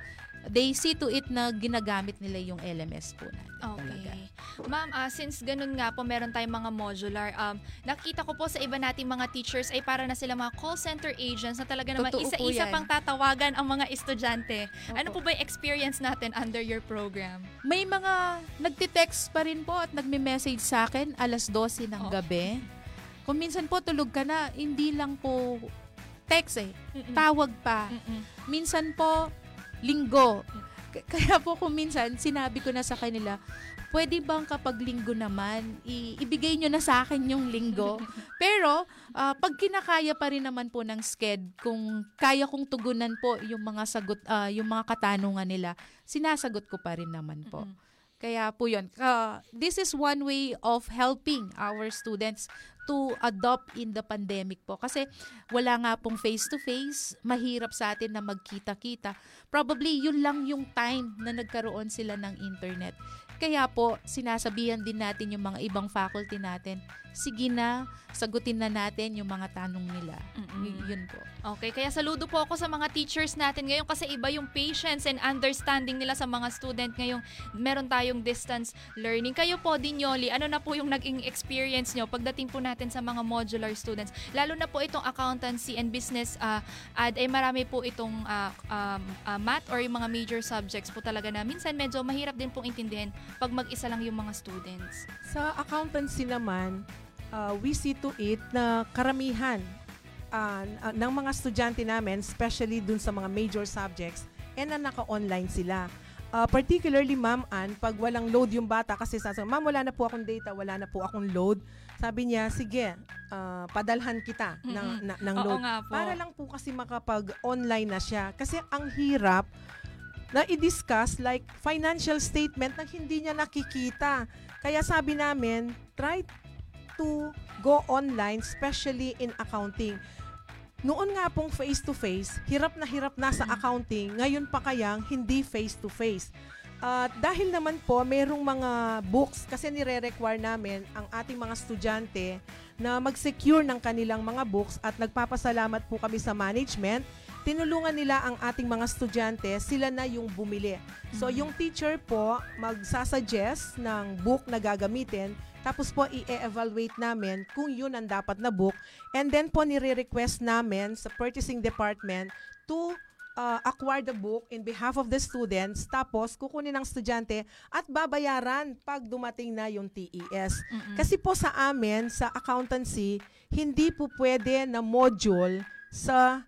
they see to it na ginagamit nila yung LMS po natin. Okay. Ma'am, ah, since ganun nga po, meron tayong mga modular. Um, nakita ko po sa iba nating mga teachers ay para na sila mga call center agents na talaga naman Totoo isa-isa pang tatawagan ang mga estudyante. Ano po ba yung experience natin under your program? May mga nagtitext pa rin po at nagme-message sa akin alas 12 ng gabi. Kung minsan po tulog ka na, hindi lang po text eh. Mm-mm. Tawag pa. Minsan po, linggo. K- Kaya po kung minsan, sinabi ko na sa kanila, pwede bang kapag linggo naman, i- ibigay nyo na sa akin yung linggo. Pero, ah, pag kinakaya pa rin naman po ng sked, kung kaya kong tugunan po yung mga sagot, ah, yung mga katanungan nila, sinasagot ko pa rin naman po. Kaya po yun. Uh, this is one way of helping our students to adopt in the pandemic po. Kasi wala nga pong face-to-face, mahirap sa atin na magkita-kita. Probably yun lang yung time na nagkaroon sila ng internet. Kaya po, sinasabihan din natin yung mga ibang faculty natin, sige na, sagutin na natin yung mga tanong nila. Y- yun po. Okay, kaya saludo po ako sa mga teachers natin ngayon kasi iba yung patience and understanding nila sa mga student ngayong meron tayong distance learning. Kayo po, Dinyoli, ano na po yung naging experience nyo pagdating po natin sa mga modular students? Lalo na po itong accountancy and business uh, ad ay marami po itong uh, um, uh, math or yung mga major subjects po talaga na minsan medyo mahirap din pong intindihin pag mag-isa lang yung mga students. Sa accountancy naman, uh, we see to it na karamihan uh, uh, ng mga estudyante namin, especially dun sa mga major subjects, eh na naka-online sila. Uh, particularly, ma'am Ann, pag walang load yung bata, kasi sasabi, ma'am, wala na po akong data, wala na po akong load. Sabi niya, sige, uh, padalhan kita ng, Mm-mm. na, ng Oo load. nga po. Para lang po kasi makapag-online na siya. Kasi ang hirap na i-discuss like financial statement na hindi niya nakikita. Kaya sabi namin, try to go online, especially in accounting. Noon nga pong face-to-face, hirap na hirap na sa accounting, ngayon pa kayang hindi face-to-face. At dahil naman po, merong mga books kasi nire-require namin ang ating mga estudyante na mag-secure ng kanilang mga books at nagpapasalamat po kami sa management. Tinulungan nila ang ating mga estudyante, sila na yung bumili. So yung teacher po magsasuggest ng book na gagamitin, tapos po i-evaluate namin kung yun ang dapat na book. And then po nire-request namin sa purchasing department to uh, acquire the book in behalf of the students, tapos kukunin ng estudyante at babayaran pag dumating na yung TES. Mm-mm. Kasi po sa amin, sa accountancy, hindi po pwede na module sa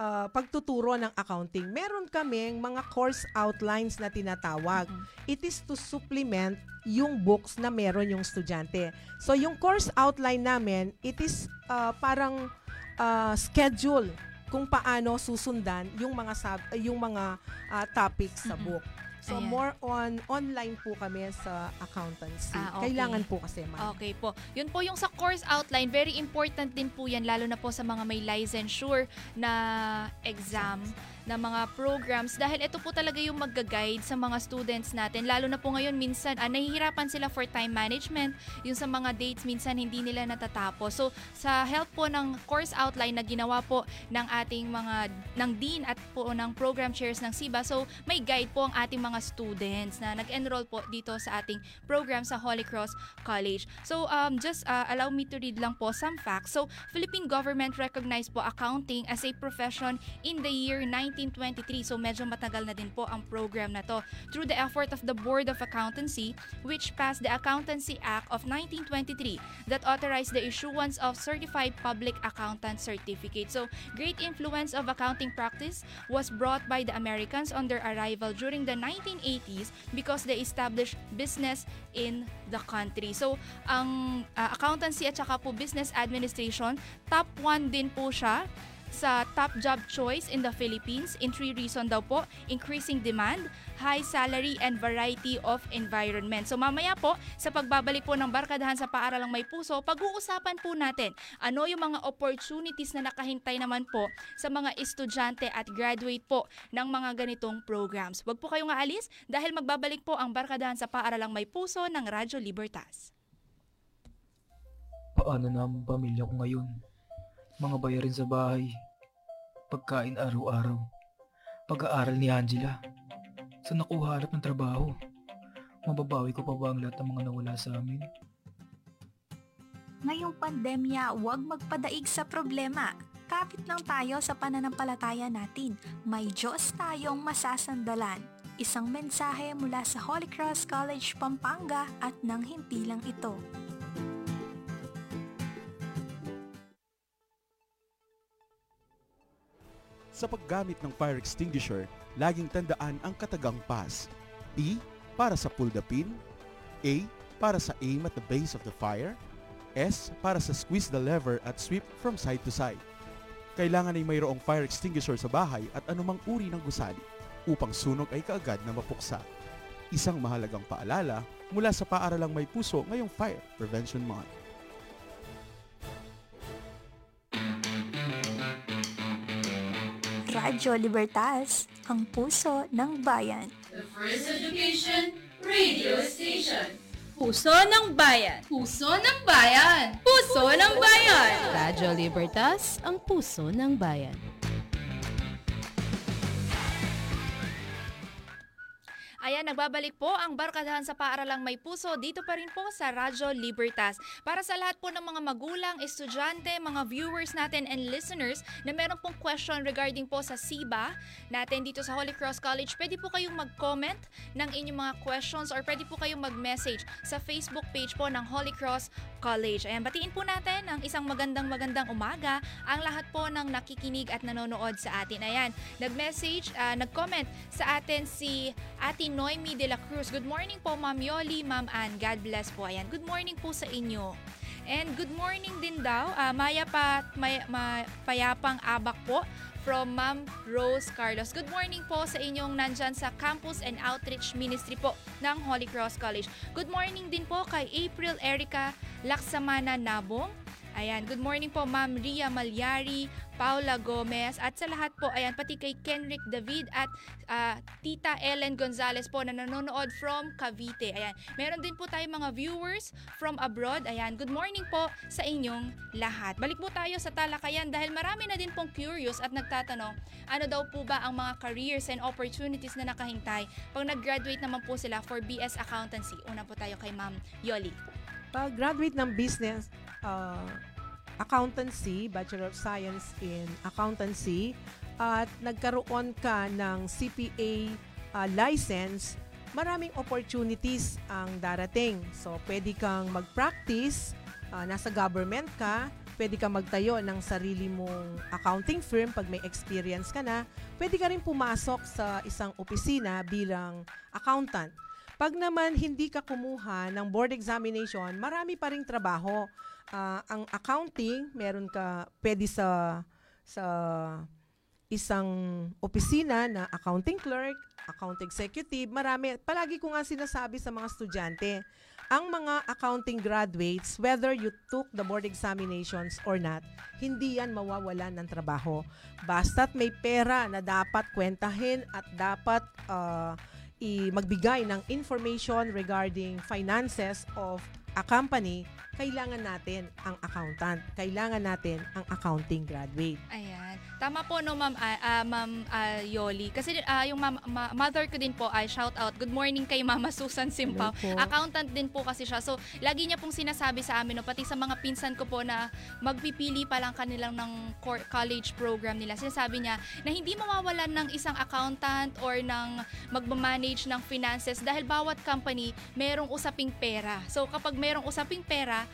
uh, pagtuturo ng accounting. Meron kaming mga course outlines na tinatawag. It is to supplement yung books na meron yung estudyante. So yung course outline namin, it is uh, parang uh, schedule kung paano susundan yung mga sub, yung mga uh, topics sa book. So Ayan. more on online po kami sa accountancy. Ah, okay. Kailangan po kasi ma'am. Okay po. Yun po yung sa course outline, very important din po yan lalo na po sa mga may licensure na exam na mga programs dahil ito po talaga yung magga-guide sa mga students natin. Lalo na po ngayon minsan ah, nahihirapan sila for time management. Yung sa mga dates minsan hindi nila natatapos. So sa help po ng course outline na ginawa po ng ating mga ng dean at po ng program chairs ng SIBA. So may guide po ang ating mga students na nag-enroll po dito sa ating program sa Holy Cross College. So um just uh, allow me to read lang po some facts. So Philippine government recognized po accounting as a profession in the year 1923. So medyo matagal na din po ang program na to through the effort of the Board of Accountancy which passed the Accountancy Act of 1923 that authorized the issuance of certified public accountant certificate. So great influence of accounting practice was brought by the Americans on their arrival during the 1980s because they established business in the country. So ang uh, accountancy at saka po business administration, top 1 din po siya sa top job choice in the Philippines in three reason daw po, increasing demand, high salary, and variety of environment. So mamaya po, sa pagbabalik po ng Barkadahan sa Paaralang May Puso, pag-uusapan po natin ano yung mga opportunities na nakahintay naman po sa mga estudyante at graduate po ng mga ganitong programs. Huwag po kayong aalis dahil magbabalik po ang Barkadahan sa Paaralang May Puso ng Radyo Libertas. Paano na ang pamilya ko ngayon? Mga bayarin sa bahay, pagkain araw-araw, pag-aaral ni Angela, sa nakuha hanap ng trabaho. Mababawi ko pa ba ang lahat ng mga nawala sa amin? Ngayong pandemya, huwag magpadaig sa problema. Kapit lang tayo sa pananampalataya natin. May Diyos tayong masasandalan. Isang mensahe mula sa Holy Cross College, Pampanga at nang himpilang ito. Sa paggamit ng fire extinguisher, laging tandaan ang katagang pass. P para sa pull the pin, A para sa aim at the base of the fire, S para sa squeeze the lever at sweep from side to side. Kailangan ay mayroong fire extinguisher sa bahay at anumang uri ng gusali upang sunog ay kaagad na mapuksa. Isang mahalagang paalala mula sa paaralang may puso ngayong Fire Prevention Month. Radyo Libertas, ang puso ng bayan. The First Education Radio Station. Puso ng Bayan. Puso ng Bayan. Puso ng Bayan. Radyo Libertas, ang puso ng bayan. Ayan, nagbabalik po ang Barkadahan sa Paaralang May Puso dito pa rin po sa Radyo Libertas. Para sa lahat po ng mga magulang, estudyante, mga viewers natin and listeners na meron pong question regarding po sa SIBA natin dito sa Holy Cross College, pwede po kayong mag-comment ng inyong mga questions or pwede po kayong mag-message sa Facebook page po ng Holy Cross College. Ayan, batiin po natin ang isang magandang magandang umaga ang lahat po ng nakikinig at nanonood sa atin. Ayan, nag-message, ah, nag-comment sa atin si Ate Noemi de la Cruz. Good morning po, Ma'am Yoli, Ma'am Ann. God bless po. Ayan, good morning po sa inyo. And good morning din daw, ah, Maya pa, may, ma, Payapang Abak po from Ma'am Rose Carlos. Good morning po sa inyong nandyan sa Campus and Outreach Ministry po ng Holy Cross College. Good morning din po kay April Erica Laksamana Nabong. Ayan, good morning po Ma'am Ria Malyari, Paula Gomez at sa lahat po, ayan, pati kay Kenrick David at ah, Tita Ellen Gonzalez po na nanonood from Cavite. Ayan, meron din po tayo mga viewers from abroad. Ayan, good morning po sa inyong lahat. Balik po tayo sa talakayan dahil marami na din pong curious at nagtatanong, ano daw po ba ang mga careers and opportunities na nakahintay pag nag-graduate naman po sila for BS Accountancy. Una po tayo kay Ma'am Yoli. Pag graduate ng business uh, accountancy, Bachelor of Science in Accountancy, at nagkaroon ka ng CPA uh, license, maraming opportunities ang darating. So, pwede kang mag-practice, uh, nasa government ka, pwede kang magtayo ng sarili mong accounting firm pag may experience ka na. Pwede ka rin pumasok sa isang opisina bilang accountant. Pag naman hindi ka kumuha ng board examination, marami pa ring trabaho. Uh, ang accounting, meron ka pwede sa sa isang opisina na accounting clerk, account executive, marami. Palagi ko nga sinasabi sa mga estudyante, ang mga accounting graduates, whether you took the board examinations or not, hindi yan mawawalan ng trabaho. Basta't may pera na dapat kwentahin at dapat uh, i magbigay ng information regarding finances of a company, kailangan natin ang accountant. Kailangan natin ang accounting graduate. Ayan. Tama po no ma'am uh, uh, ma'am uh, Yoli kasi uh, yung ma- ma- mother ko din po ay shout out. Good morning kay Mama Susan Simpao. Accountant din po kasi siya. So lagi niya pong sinasabi sa amin no pati sa mga pinsan ko po na magpipili pa lang kanilang ng college program nila. Sinasabi niya na hindi mawawalan ng isang accountant or ng magmamanage ng finances dahil bawat company merong usaping pera. So kapag merong usaping pera,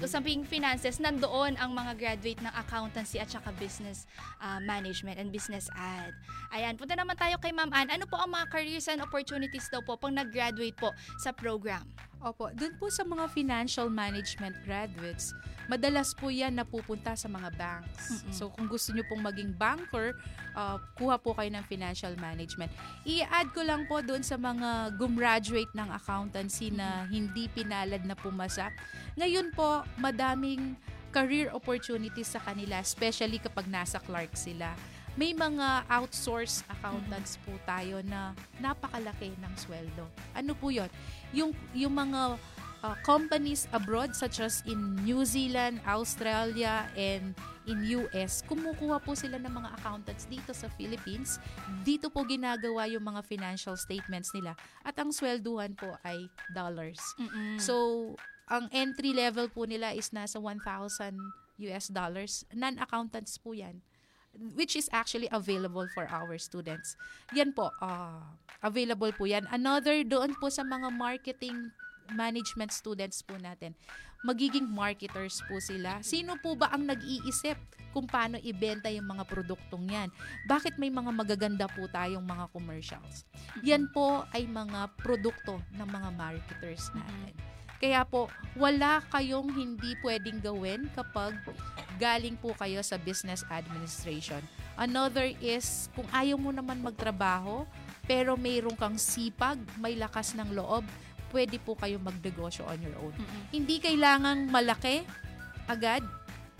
usaping finances, nandoon ang mga graduate ng accountancy at saka business uh, management and business ad. Ayan, punta naman tayo kay Ma'am Ann. Ano po ang mga careers and opportunities daw po pag nag-graduate po sa program? Opo, dun po sa mga financial management graduates, madalas po yan napupunta sa mga banks. Mm-mm. So kung gusto nyo pong maging banker, uh, kuha po kayo ng financial management. I-add ko lang po doon sa mga gumraduate ng accountancy na hindi pinalad na pumasa. Ngayon po, madaming career opportunities sa kanila, especially kapag nasa Clark sila. May mga outsource accountants po tayo na napakalaki ng sweldo. Ano po yon? Yung, yung mga uh, companies abroad such as in New Zealand, Australia, and in US, kumukuha po sila ng mga accountants dito sa Philippines. Dito po ginagawa yung mga financial statements nila. At ang swelduhan po ay dollars. Mm-mm. So, ang entry level po nila is nasa 1,000 US dollars. Non-accountants po yan which is actually available for our students. Yan po, uh, available po yan. Another doon po sa mga marketing management students po natin. Magiging marketers po sila. Sino po ba ang nag-iisip kung paano ibenta yung mga produktong yan? Bakit may mga magaganda po tayong mga commercials? Yan po ay mga produkto ng mga marketers natin. Kaya po, wala kayong hindi pwedeng gawin kapag galing po kayo sa business administration. Another is, kung ayaw mo naman magtrabaho, pero mayroon kang sipag, may lakas ng loob, pwede po kayo magnegosyo on your own. Hindi kailangang malaki agad.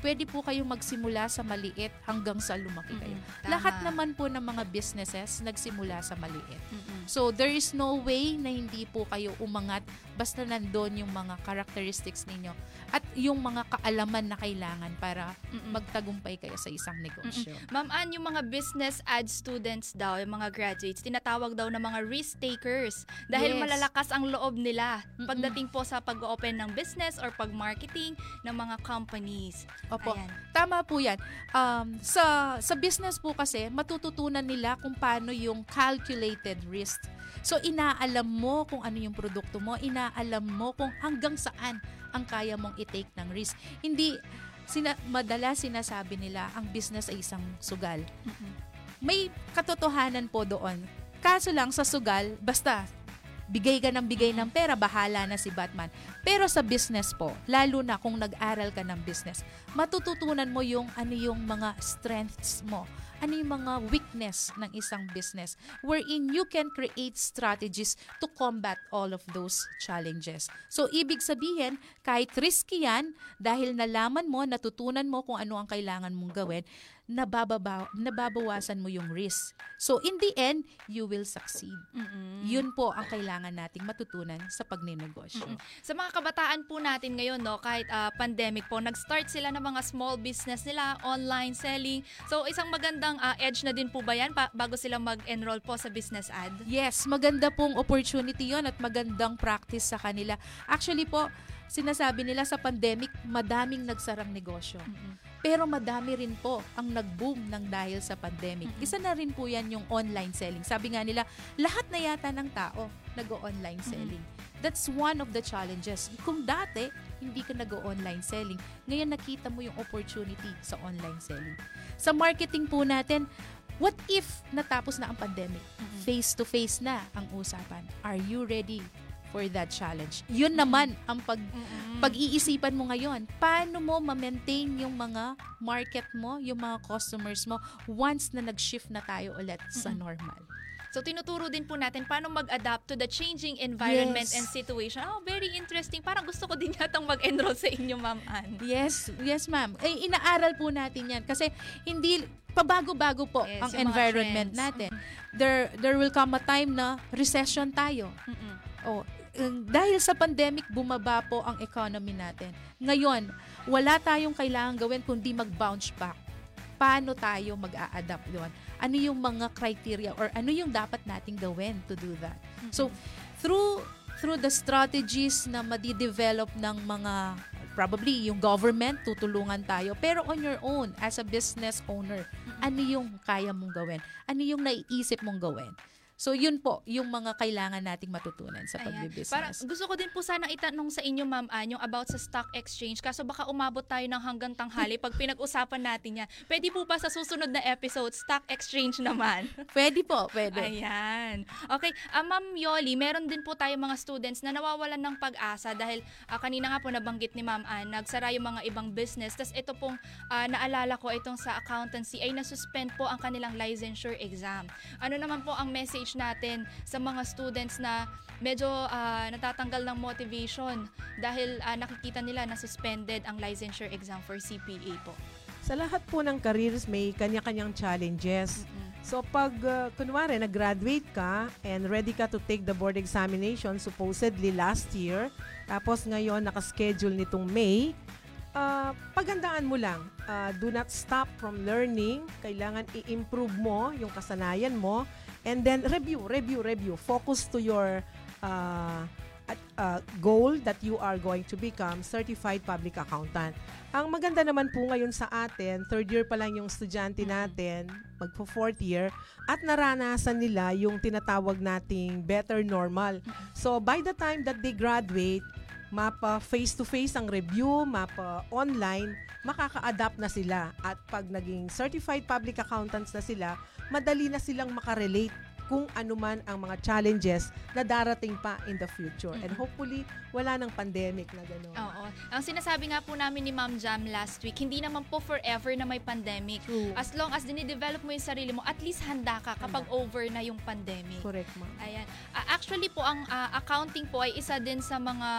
Pwede po kayo magsimula sa maliit hanggang sa lumaki kayo. Tama. Lahat naman po ng mga businesses nagsimula sa maliit. So there is no way na hindi po kayo umangat basta nandun yung mga characteristics ninyo at yung mga kaalaman na kailangan para magtagumpay kayo sa isang negosyo. Ma'am Ann, yung mga business ad students daw, yung mga graduates, tinatawag daw na mga risk takers dahil Yes. malalakas ang loob nila pagdating po sa pag-open ng business or pag-marketing ng mga companies. Opo. Ayan. Tama po yan. Um, sa, sa business po kasi, matututunan nila kung paano yung calculated risk. So, inaalam mo kung ano yung produkto mo, inaalam mo kung hanggang saan ang kaya mong i-take ng risk. Hindi, sina, madalas sinasabi nila, ang business ay isang sugal. May katotohanan po doon. Kaso lang sa sugal, basta bigay ka ng bigay ng pera, bahala na si Batman. Pero sa business po, lalo na kung nag-aral ka ng business, matututunan mo yung ano yung mga strengths mo, ano yung mga weakness ng isang business wherein you can create strategies to combat all of those challenges. So, ibig sabihin, kahit risky yan, dahil nalaman mo, natutunan mo kung ano ang kailangan mong gawin, nabababa, nababawasan mo yung risk. So, in the end, you will succeed. Yun po ang kailangan nating matutunan sa pagninegosyo. Sa mga kabataan po natin ngayon, no, kahit ah, pandemic po, nag-start sila ng mga small business nila, online selling. So, isang magandang ah, edge na din po ba yan pa- bago sila mag-enroll po sa business ad? Yes, maganda pong opportunity yon at magandang practice sa kanila. Actually po, sinasabi nila sa pandemic, madaming nagsarang negosyo. Pero madami rin po ang nag-boom ng dahil sa pandemic. Isa na rin po yan yung online selling. Sabi nga nila, lahat na yata ng tao nag-online selling. That's one of the challenges. Kung dati, hindi ka nag-online selling, ngayon nakita mo yung opportunity sa online selling. Sa marketing po natin, what if natapos na ang pandemic? Face-to-face na ang usapan. Are you ready for that challenge? Yun naman ang pag pag-iisipan mo ngayon. Paano mo ma-maintain yung mga market mo, yung mga customers mo once na nag-shift na tayo ulit sa normal? So tinuturo din po natin paano mag-adapt to the changing environment Yes. and situation. Oh, very interesting. Parang gusto ko din yatang mag-enroll sa inyo, Ma'am Ann. Yes, yes ma'am. Eh, inaaral po natin yan kasi hindi pabago-bago po Yes, ang environment trends. natin. There there will come a time na recession tayo. Oh, um, dahil sa pandemic bumaba po ang economy natin. Ngayon, wala tayong kailangan gawin kundi mag-bounce back. Paano tayo mag-a-adapt doon? Ano yung mga criteria or ano yung dapat nating gawin to do that? So, through through the strategies na madidevelop ng mga probably yung government tutulungan tayo pero on your own as a business owner ano yung kaya mong gawin ano yung naiisip mong gawin so yun po yung mga kailangan nating matutunan sa pagbibusiness Para, gusto ko din po sana itanong sa inyo, Ma'am Ann, yung about sa stock exchange. Kaso baka umabot tayo ng hanggang tanghali pag pinag-usapan natin yan. Pwede po ba sa susunod na episode, stock exchange naman? pwede po pwede Ayan. Okay, ah, Ma'am Yoli, meron din po tayo mga students na nawawalan ng pag-asa dahil ah, kanina nga po nabanggit ni Ma'am Ann, nagsara yung mga ibang business. Tapos ito pong ah, naalala ko itong sa accountancy ay nasuspend po ang kanilang licensure exam. Ano naman po ang message natin sa mga students na medyo ah, natatanggal ng motivation dahil ah, nakikita nila na suspended ang licensure exam for CPA po. Sa lahat po ng careers may kanya-kanyang challenges. So pag uh, kunwari nag-graduate ka and ready ka to take the board examination supposedly last year, tapos ngayon naka-schedule nitong May, uh, pagandaan mo lang. Uh, do not stop from learning. Kailangan i-improve mo yung kasanayan mo and then review, review, review. Focus to your uh, at, uh, goal that you are going to become certified public accountant. Ang maganda naman po ngayon sa atin, third year pa lang yung estudyante natin, magpo fourth year, at naranasan nila yung tinatawag nating better normal. So by the time that they graduate, mapa face-to-face ang review, mapa online, makaka-adapt na sila. At pag naging certified public accountants na sila, madali na silang makarelate kung ano man ang mga challenges na darating pa in the future. And hopefully, wala ng pandemic na gano'n. Oo. Ang sinasabi nga po namin ni Ma'am Jam last week, hindi naman po forever na may pandemic. As long as dinidevelop mo yung sarili mo, at least handa ka kapag over na yung pandemic. Correct, ma'am. Ayan. Ah, actually po, ang ah, accounting po ay isa din sa mga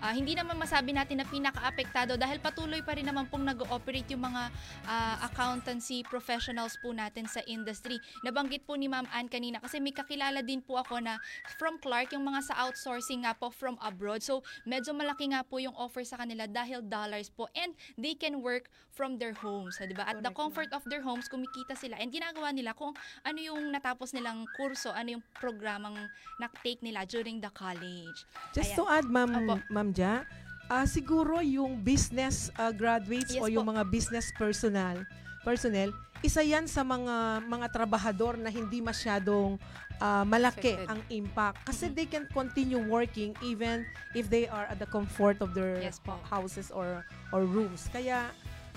ah, hindi naman masabi natin na pinaka-apektado dahil patuloy pa rin naman pong nag-ooperate yung mga ah, accountancy professionals po natin sa industry. Nabanggit po ni Ma'am Ann kanina kasi may kakilala din po ako na from Clark, yung mga sa outsourcing nga po from abroad. So, medyo malaki nga po yung offer sa kanila dahil dollars po and they can work from their homes, di ba? At the comfort of their homes, kumikita sila and ginagawa nila kung ano yung natapos nilang kurso, ano yung programang na-take nila during the college. Just Ayan. to add, Ma'am, Opo. Ma'am Ja, ah, siguro yung business ah, graduates Yes o yung po. mga business personal, personnel, isa yan sa mga mga trabahador na hindi masyadong ah, malaki Affected. ang impact kasi they can continue working even if they are at the comfort of their Yes po. houses or or rooms. Kaya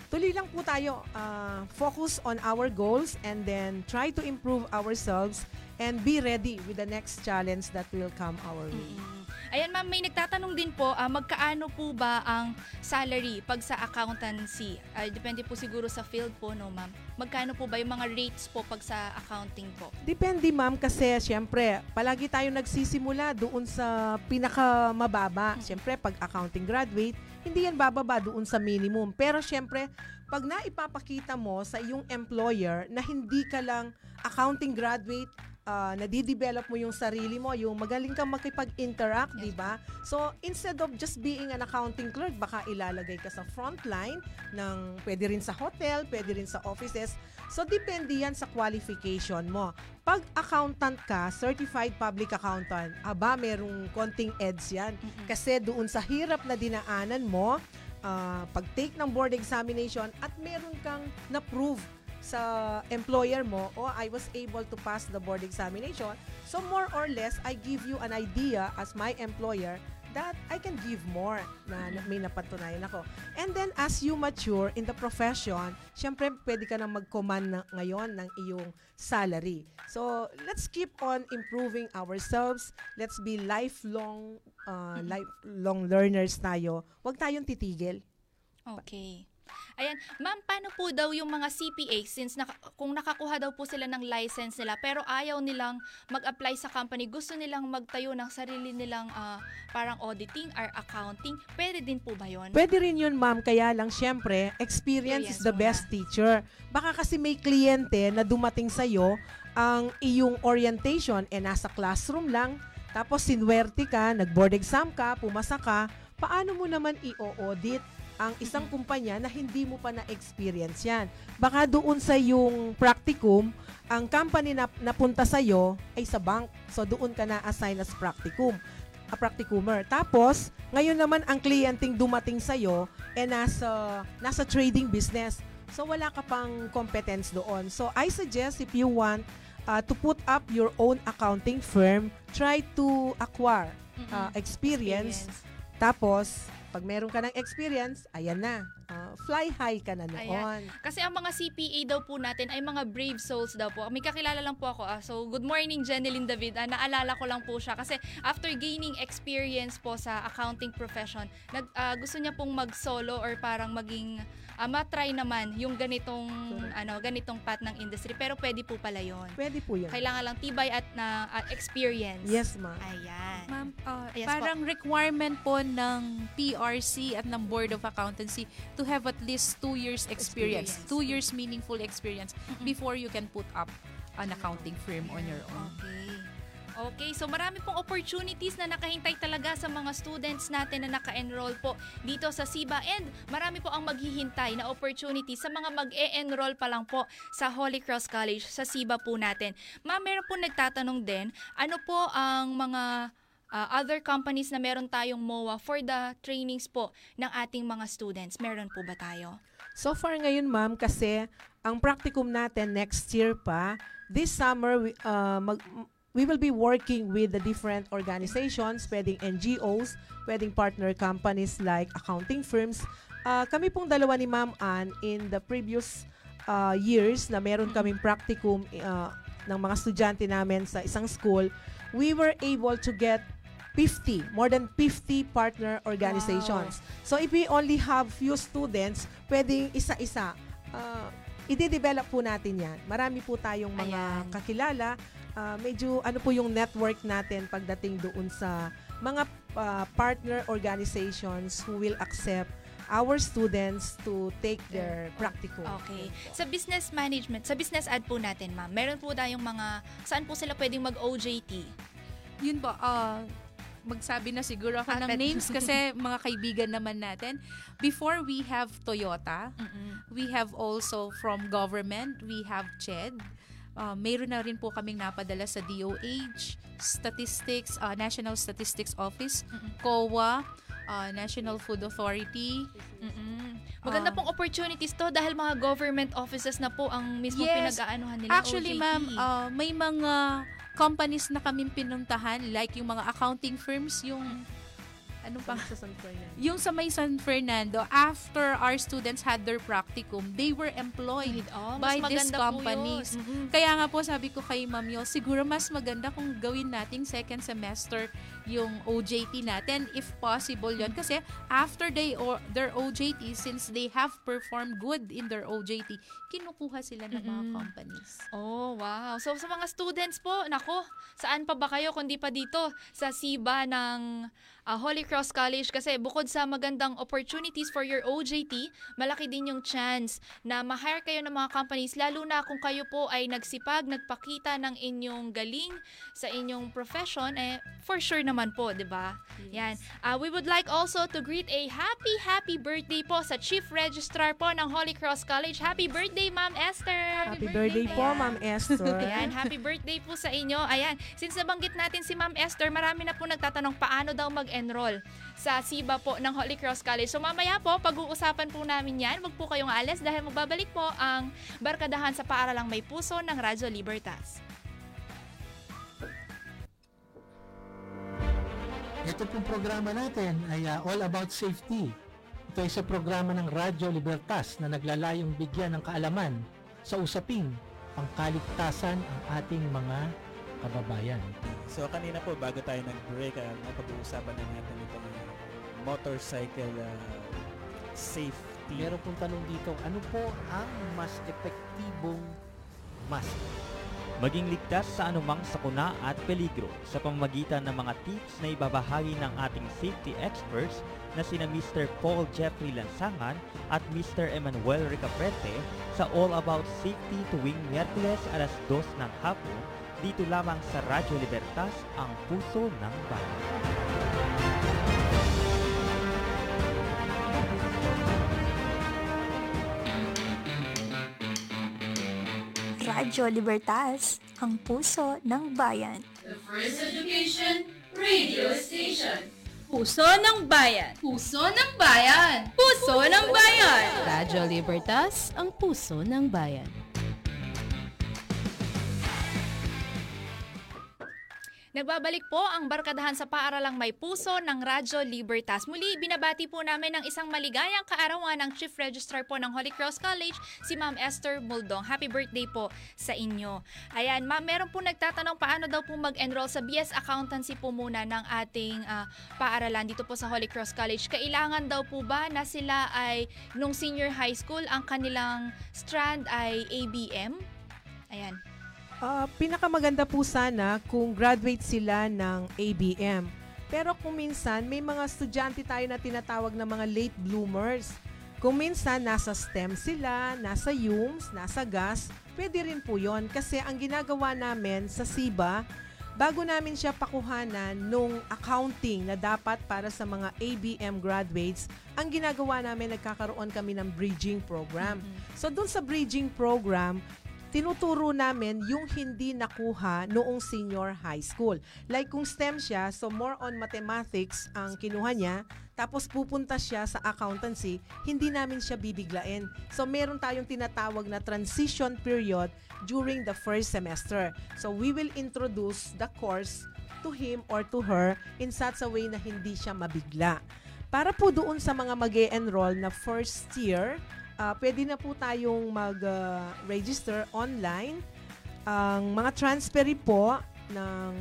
tuloy lang po tayo. ah, focus on our goals and then try to improve ourselves and be ready with the next challenge that will come our way. Ayan ma'am, may nagtatanong din po, ah, magkaano po ba ang salary pag sa accountancy? Ah, depende po siguro sa field po, no ma'am? Magkano po ba yung mga rates po pag sa accounting po? Depende ma'am kasi syempre palagi tayo nagsisimula doon sa pinakamababa. Syempre pag accounting graduate, hindi yan bababa doon sa minimum. Pero syempre pag naipapakita mo sa iyong employer na hindi ka lang accounting graduate, uh, nadidevelop mo yung sarili mo, yung magaling kang makipag-interact, di ba? So, instead of just being an accounting clerk, baka ilalagay ka sa frontline ng pwede rin sa hotel, pwede rin sa offices. So, depende yan sa qualification mo. Pag accountant ka, certified public accountant, aba, merong konting edge yan. Kasi doon sa hirap na dinaanan mo, ah, pag-take ng board examination at meron kang na-prove sa employer mo, oh, I was able to pass the board examination. So more or less, I give you an idea as my employer that I can give more na, may napatunayan ako. And then as you mature in the profession, syempre pwede ka nang mag-command na, ngayon ng iyong salary. So let's keep on improving ourselves. Let's be lifelong uh, lifelong learners tayo. Huwag tayong titigil. Okay. Ayan, ma'am, paano po daw yung mga CPA since naka, kung nakakuha daw po sila ng license nila pero ayaw nilang mag-apply sa company, gusto nilang magtayo ng sarili nilang ah, parang auditing or accounting, pwede din po ba yon? Pwede rin yun, ma'am. Kaya lang, syempre, experience is the best teacher. Baka kasi may kliyente na dumating sa'yo, ang iyong orientation eh nasa classroom lang, tapos sinwerte ka, nag-board exam ka, pumasa ka, paano mo naman i-audit ang isang kumpanya na hindi mo pa na-experience yan. Baka doon sa yung practicum, ang company na napunta sa'yo ay sa bank. So doon ka na-assign as practicum a practicumer. Tapos, ngayon naman ang kliyenting dumating sa'yo eh nasa, nasa trading business. So, wala ka pang competence doon. So, I suggest if you want uh, to put up your own accounting firm, try to acquire uh, experience. Tapos, pag meron ka ng experience, ayan na. Uh, fly high ka na noon. Ayan. Kasi ang mga CPA daw po natin ay mga brave souls daw po. May kakilala lang po ako. ah. so, good morning, Jeneline David. Ah, naalala ko lang po siya. Kasi after gaining experience po sa accounting profession, nag, ah, gusto niya pong mag-solo or parang maging ah, matry naman yung ganitong ano ganitong path ng industry pero pwede po pala yon Pwede po yun. kailangan lang tibay at na at experience Yes, ma'am. ayan Ma'am, uh, Yes po. parang requirement po ng PRC at ng Board of Accountancy to have at least two years experience. Experience. Two years meaningful experience before you can put up an accounting firm on your own. Okay. Okay, so marami pong opportunities na nakahintay talaga sa mga students natin na naka-enroll po dito sa SIBA and marami po ang maghihintay na opportunities sa mga mag-e-enroll pa lang po sa Holy Cross College sa SIBA po natin. Ma'am, meron po nagtatanong din, ano po ang mga uh, other companies na meron tayong MOA for the trainings po ng ating mga students? Meron po ba tayo? So far ngayon, ma'am, kasi ang practicum natin next year pa, this summer, uh, mag, we will be working with the different organizations, pwedeng NGOs, pwedeng partner companies like accounting firms. Uh, kami pong dalawa ni Ma'am Ann in the previous uh, years na meron kaming practicum uh, ng mga estudyante namin sa isang school, we were able to get 50, more than 50 partner organizations. So if we only have few students, pwedeng isa-isa. Uh, i-develop po natin yan. Marami po tayong mga kakilala. Uh, medyo ano po yung network natin pagdating doon sa mga uh, partner organizations who will accept our students to take their practical. Okay. Sa business management, sa business ad po natin, ma'am, meron po tayong mga, saan po sila pwedeng mag-OJT? Yun po, uh, magsabi na siguro ako Ah, ng names kasi mga kaibigan naman natin. Before we have Toyota, we have also from government, we have CHED. Uh, mayroon na rin po kaming napadala sa DOH, Statistics, uh, National Statistics Office, COA, uh, National Food Authority. Maganda Ah. pong opportunities to dahil mga government offices na po ang mismo Yes. pinag-aanuhan nila Actually, OJT. ma'am, uh, may mga companies na kaming pinuntahan like yung mga accounting firms, yung ano pa? Sa San Fernando. Yung sa may San Fernando, after our students had their practicum, they were employed Oh, by these companies. Mhm. Kaya nga po sabi ko kay Ma'am Yol, siguro mas maganda kung gawin nating second semester yung OJT natin if possible yon kasi after they or their OJT since they have performed good in their OJT kinukuha sila ng mga Mm-mm. companies Oh, wow. So, sa mga students po, nako, saan pa ba kayo kundi pa dito sa SIBA ng ah, Holy Cross College? Kasi bukod sa magandang opportunities for your OJT, malaki din yung chance na ma-hire kayo ng mga companies, lalo na kung kayo po ay nagsipag, nagpakita ng inyong galing sa inyong profession, eh, for sure naman po, 'di ba? Yan. Uh, we would like also to greet a happy happy birthday po sa Chief Registrar po ng Holy Cross College. Happy birthday, Ma'am Esther. Happy birthday po, Ma'am Esther. Ayan, happy birthday po sa inyo. Ayan, since nabanggit natin si Ma'am Esther, marami na po nagtatanong paano daw mag-enroll sa SIBA po ng Holy Cross College. So mamaya po, pag-uusapan po namin yan. Huwag po kayong alis dahil magbabalik po ang barkadahan sa paaralang may puso ng Radyo Libertas. Ito pong programa natin ay uh, all about safety. Ito ay sa programa ng Radyo Libertas na naglalayong bigyan ng kaalaman sa usaping pangkaligtasan ang ating mga kababayan. So kanina po bago tayo nag-break, uh, napag-uusapan na natin itong motorcycle uh, safety. Meron pong tanong dito, ano po ang mas epektibong mask? Maging ligtas sa anumang sakuna at peligro sa pamamagitan ng mga tips na ibabahagi ng ating safety experts na sina Mr. Paul Jeffrey Lansangan at Mr. Emmanuel Ricaprete sa All About Safety tuwing Miyerkules alas 2 ng hapon dito lamang sa Radyo Libertas, ang puso ng bayan. Radyo Libertas, ang puso ng bayan. The First Education Radio Station. Puso ng bayan. Puso ng bayan. Puso ng bayan. Radyo Libertas, ang puso ng bayan. Nagbabalik po ang barkadahan sa paaralang may puso ng Radyo Libertas. Muli, binabati po namin ng isang maligayang kaarawan ng Chief Registrar po ng Holy Cross College, si Ma'am Esther Muldong. Happy birthday po sa inyo. Ayan, ma'am, meron po nagtatanong paano daw po mag-enroll sa BS Accountancy po muna ng ating uh, paaralan dito po sa Holy Cross College. Kailangan daw po ba na sila ay nung senior high school, ang kanilang strand ay ABM? Ayan. Uh, pinakamaganda po sana kung graduate sila ng ABM. Pero kung minsan, may mga estudyante tayo na tinatawag na mga late bloomers. Kung minsan, nasa STEM sila, nasa UMS, nasa GAS, pwede rin po yon Kasi ang ginagawa namin sa SIBA, bago namin siya pakuhanan nung accounting na dapat para sa mga ABM graduates, ang ginagawa namin, nagkakaroon kami ng bridging program. So, dun sa bridging program, tinuturo namin yung hindi nakuha noong senior high school. Like kung STEM siya, so more on mathematics ang kinuha niya, tapos pupunta siya sa accountancy, hindi namin siya bibiglain. So meron tayong tinatawag na transition period during the first semester. So we will introduce the course to him or to her in such a way na hindi siya mabigla. Para po doon sa mga mag enroll na first year, uh, pwede na po tayong mag-register uh, online. Ang mga transferee po ng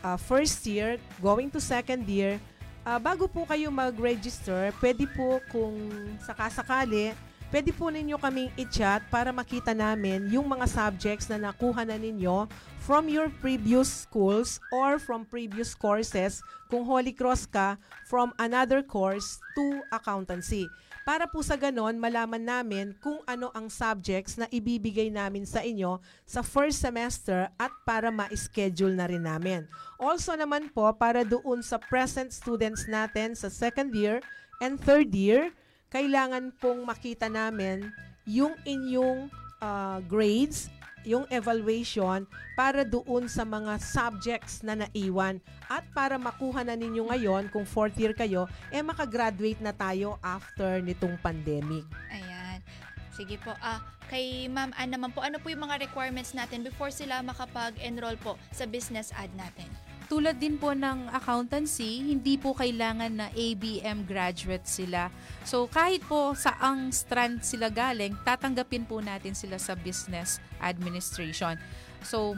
uh, first year going to second year, uh, bago po kayo mag-register, pwede po kung sakasakali, pwede po ninyo kaming i-chat para makita namin yung mga subjects na nakuha na ninyo from your previous schools or from previous courses kung Holy Cross ka from another course to accountancy para po sa ganon malaman namin kung ano ang subjects na ibibigay namin sa inyo sa first semester at para ma-schedule na rin namin. Also naman po para doon sa present students natin sa second year and third year, kailangan pong makita namin yung inyong uh, grades yung evaluation para doon sa mga subjects na naiwan at para makuha na ninyo ngayon kung fourth year kayo, eh makagraduate na tayo after nitong pandemic. Ayan. Sige po. Ah, kay Ma'am Ann naman po, ano po yung mga requirements natin before sila makapag-enroll po sa business ad natin? Tulad din po ng accountancy, hindi po kailangan na ABM graduate sila. So kahit po sa ang strand sila galing, tatanggapin po natin sila sa business administration. So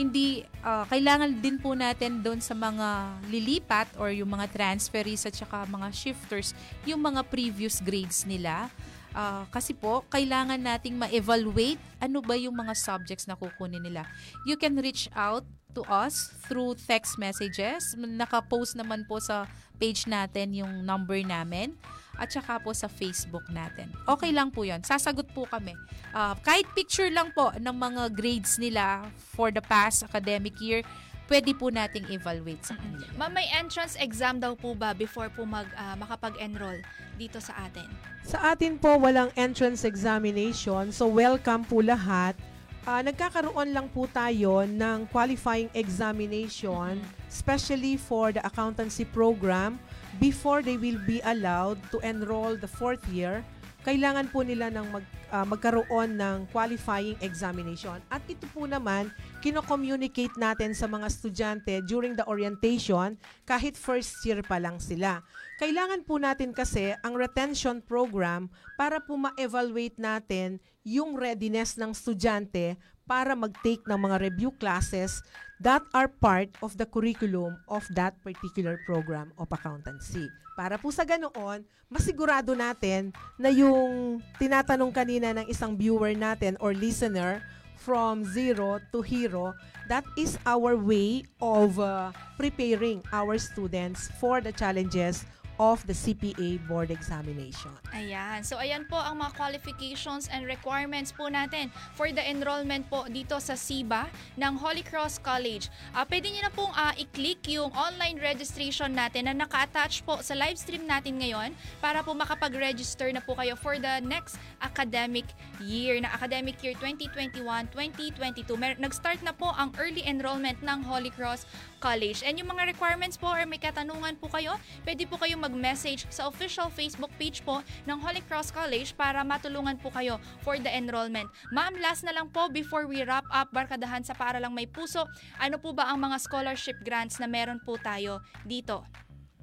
hindi uh, kailangan din po natin doon sa mga lilipat or yung mga transferees at saka mga shifters yung mga previous grades nila Uh, kasi po, kailangan nating ma-evaluate ano ba yung mga subjects na kukunin nila. You can reach out to us through text messages. Naka-post naman po sa page natin yung number namin at saka po sa Facebook natin. Okay lang po yon Sasagot po kami. Uh, kahit picture lang po ng mga grades nila for the past academic year, pwede po nating evaluate sa kanila. Ma'am, may entrance exam daw po ba before po mag, ah, makapag-enroll dito sa atin? Sa atin po, walang entrance examination. So, welcome po lahat. Ah, nagkakaroon lang po tayo ng qualifying examination, especially for the accountancy program, before they will be allowed to enroll the fourth year. Kailangan po nila ng mag, ah, magkaroon ng qualifying examination. At ito po naman, kino-communicate natin sa mga estudyante during the orientation kahit first year pa lang sila. Kailangan po natin kasi ang retention program para po ma-evaluate natin yung readiness ng estudyante para mag-take ng mga review classes that are part of the curriculum of that particular program of accountancy. Para po sa ganoon, masigurado natin na yung tinatanong kanina ng isang viewer natin or listener from zero to hero, that is our way of uh, preparing our students for the challenges of the CPA board examination. Ayan. So, ayan po ang mga qualifications and requirements po natin for the enrollment po dito sa SIBA ng Holy Cross College. Uh, pwede nyo na pong uh, i-click yung online registration natin na naka-attach po sa live stream natin ngayon para po makapag-register na po kayo for the next academic year na academic year 2021-2022. Mer- nag-start na po ang early enrollment ng Holy Cross College. And yung mga requirements po or may katanungan po kayo, pwede po kayo mag-message sa official Facebook page po ng Holy Cross College para matulungan po kayo for the enrollment. Ma'am, last na lang po before we wrap up Barkadahan sa Paaralang May Puso, ano po ba ang mga scholarship grants na meron po tayo dito?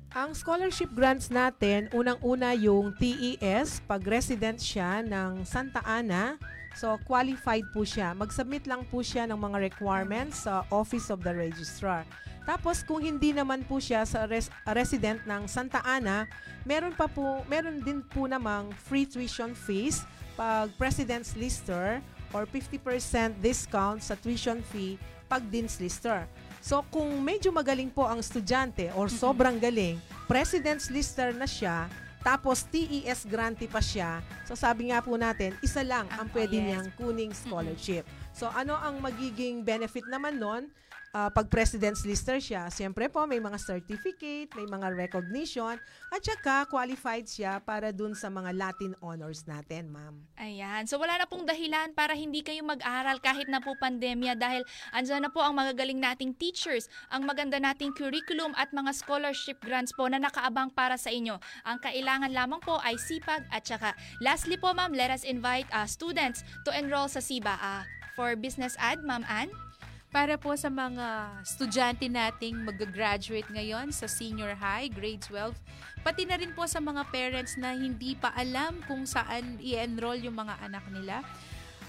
Ang scholarship grants natin, unang-una yung TES, pag resident siya ng Santa Ana, so qualified po siya. Mag-submit lang po siya ng mga requirements sa Office of the Registrar. Tapos kung hindi naman po siya sa res- resident ng Santa Ana, meron pa po meron din po namang free tuition fees pag President's Lister or 50% discount sa tuition fee pag Dean's Lister. So kung medyo magaling po ang estudyante or sobrang galing, President's Lister na siya, tapos TES grantee pa siya. So sabi nga po natin, isa lang ang pwede yes. niyang kuning scholarship. So ano ang magiging benefit naman nun? Ah, pag President's Lister siya, siyempre po may mga certificate, may mga recognition, at saka qualified siya para dun sa mga Latin honors natin, ma'am. Ayan. So wala na pong dahilan para hindi kayo mag-aral kahit na po pandemya dahil andyan na po ang magagaling nating teachers, ang maganda nating curriculum at mga scholarship grants po na nakaabang para sa inyo. Ang kailangan lamang po ay sipag at saka lastly po ma'am, let us invite uh, students to enroll sa SIBA. Uh, for business ad, Ma'am Ann? Para po sa mga estudyante nating mag-graduate ngayon sa senior high, grade 12, pati na rin po sa mga parents na hindi pa alam kung saan i-enroll yung mga anak nila.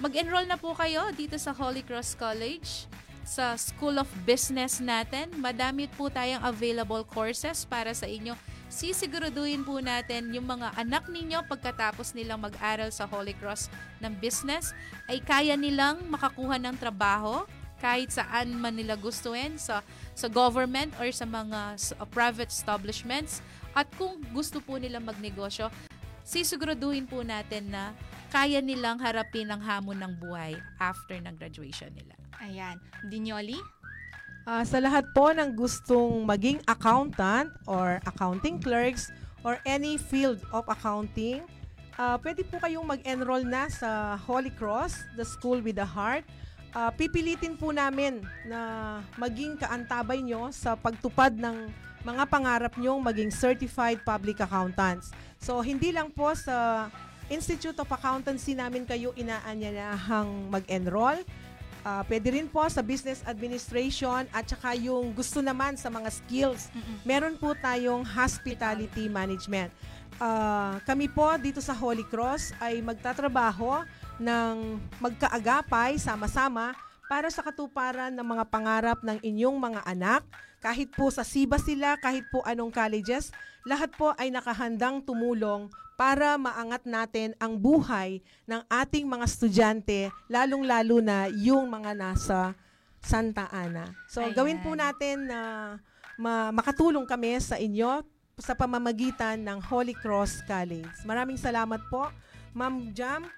Mag-enroll na po kayo dito sa Holy Cross College sa School of Business natin. Madami po tayong available courses para sa inyo. Sisiguraduhin po natin yung mga anak ninyo pagkatapos nilang mag-aral sa Holy Cross ng Business ay kaya nilang makakuha ng trabaho kahit saan man nila gustuin sa sa government or sa mga s- uh, private establishments at kung gusto po nila magnegosyo sisiguraduhin po natin na kaya nilang harapin ang hamon ng buhay after ng graduation nila. Ayan. Dinyoli? Ah, sa lahat po ng gustong maging accountant or accounting clerks or any field of accounting, ah, pwede po kayong mag-enroll na sa Holy Cross, the School with the Heart. Ah, pipilitin po namin na maging kaantabay nyo sa pagtupad ng mga pangarap nyong maging certified public accountants. So, hindi lang po sa Institute of Accountancy namin kayo inaanyayahang mag-enroll. Ah, pwede rin po sa business administration at saka yung gusto naman sa mga skills. Meron po tayong hospitality management. Ah, kami po dito sa Holy Cross ay magtatrabaho ng magkaagapay sama-sama para sa katuparan ng mga pangarap ng inyong mga anak. Kahit po sa SIBA sila, kahit po anong colleges, lahat po ay nakahandang tumulong para maangat natin ang buhay ng ating mga estudyante, lalong-lalo na yung mga nasa Santa Ana. So, Ayan. gawin po natin na ma- makatulong kami sa inyo sa pamamagitan ng Holy Cross College. Maraming salamat po, Ma'am Jam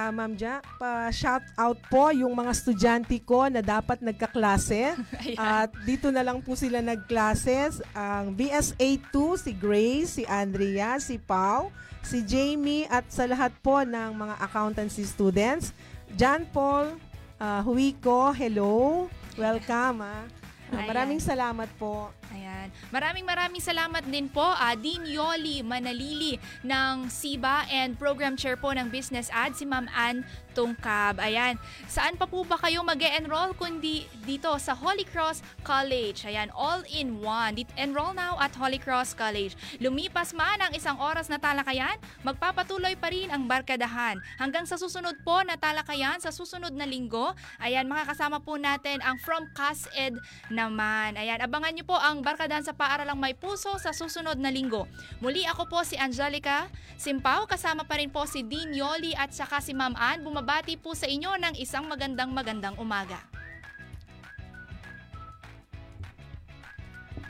Ah, Ma'am Ja, pa-shout out po yung mga estudyante ko na dapat nagkaklase. At dito na lang po sila nagklases. Ang BSA2, si Grace, si Andrea, si Pau, si Jamie, at sa lahat po ng mga accountancy students. John Paul, uh, Huiko, hello. Welcome. Ah. Ah, maraming salamat po. Ayan. Maraming maraming salamat din po uh, Dean Yoli Manalili ng SIBA and Program Chair po ng Business Ad, si Ma'am Ann Tungkab. Ayan. Saan pa po ba kayo mag enroll kundi dito sa Holy Cross College? Ayan, all in one. Enroll now at Holy Cross College. Lumipas man ang isang oras na talakayan, magpapatuloy pa rin ang barkadahan. Hanggang sa susunod po na talakayan, sa susunod na linggo, ayan, makakasama po natin ang From CASED naman. Ayan, abangan nyo po ang barkadahan sa paaralang may puso sa susunod na linggo. Muli ako po si Angelica Simpao, kasama pa rin po si Dean Yoli at saka si Ma'am Ann. Bumabati po sa inyo ng isang magandang magandang umaga.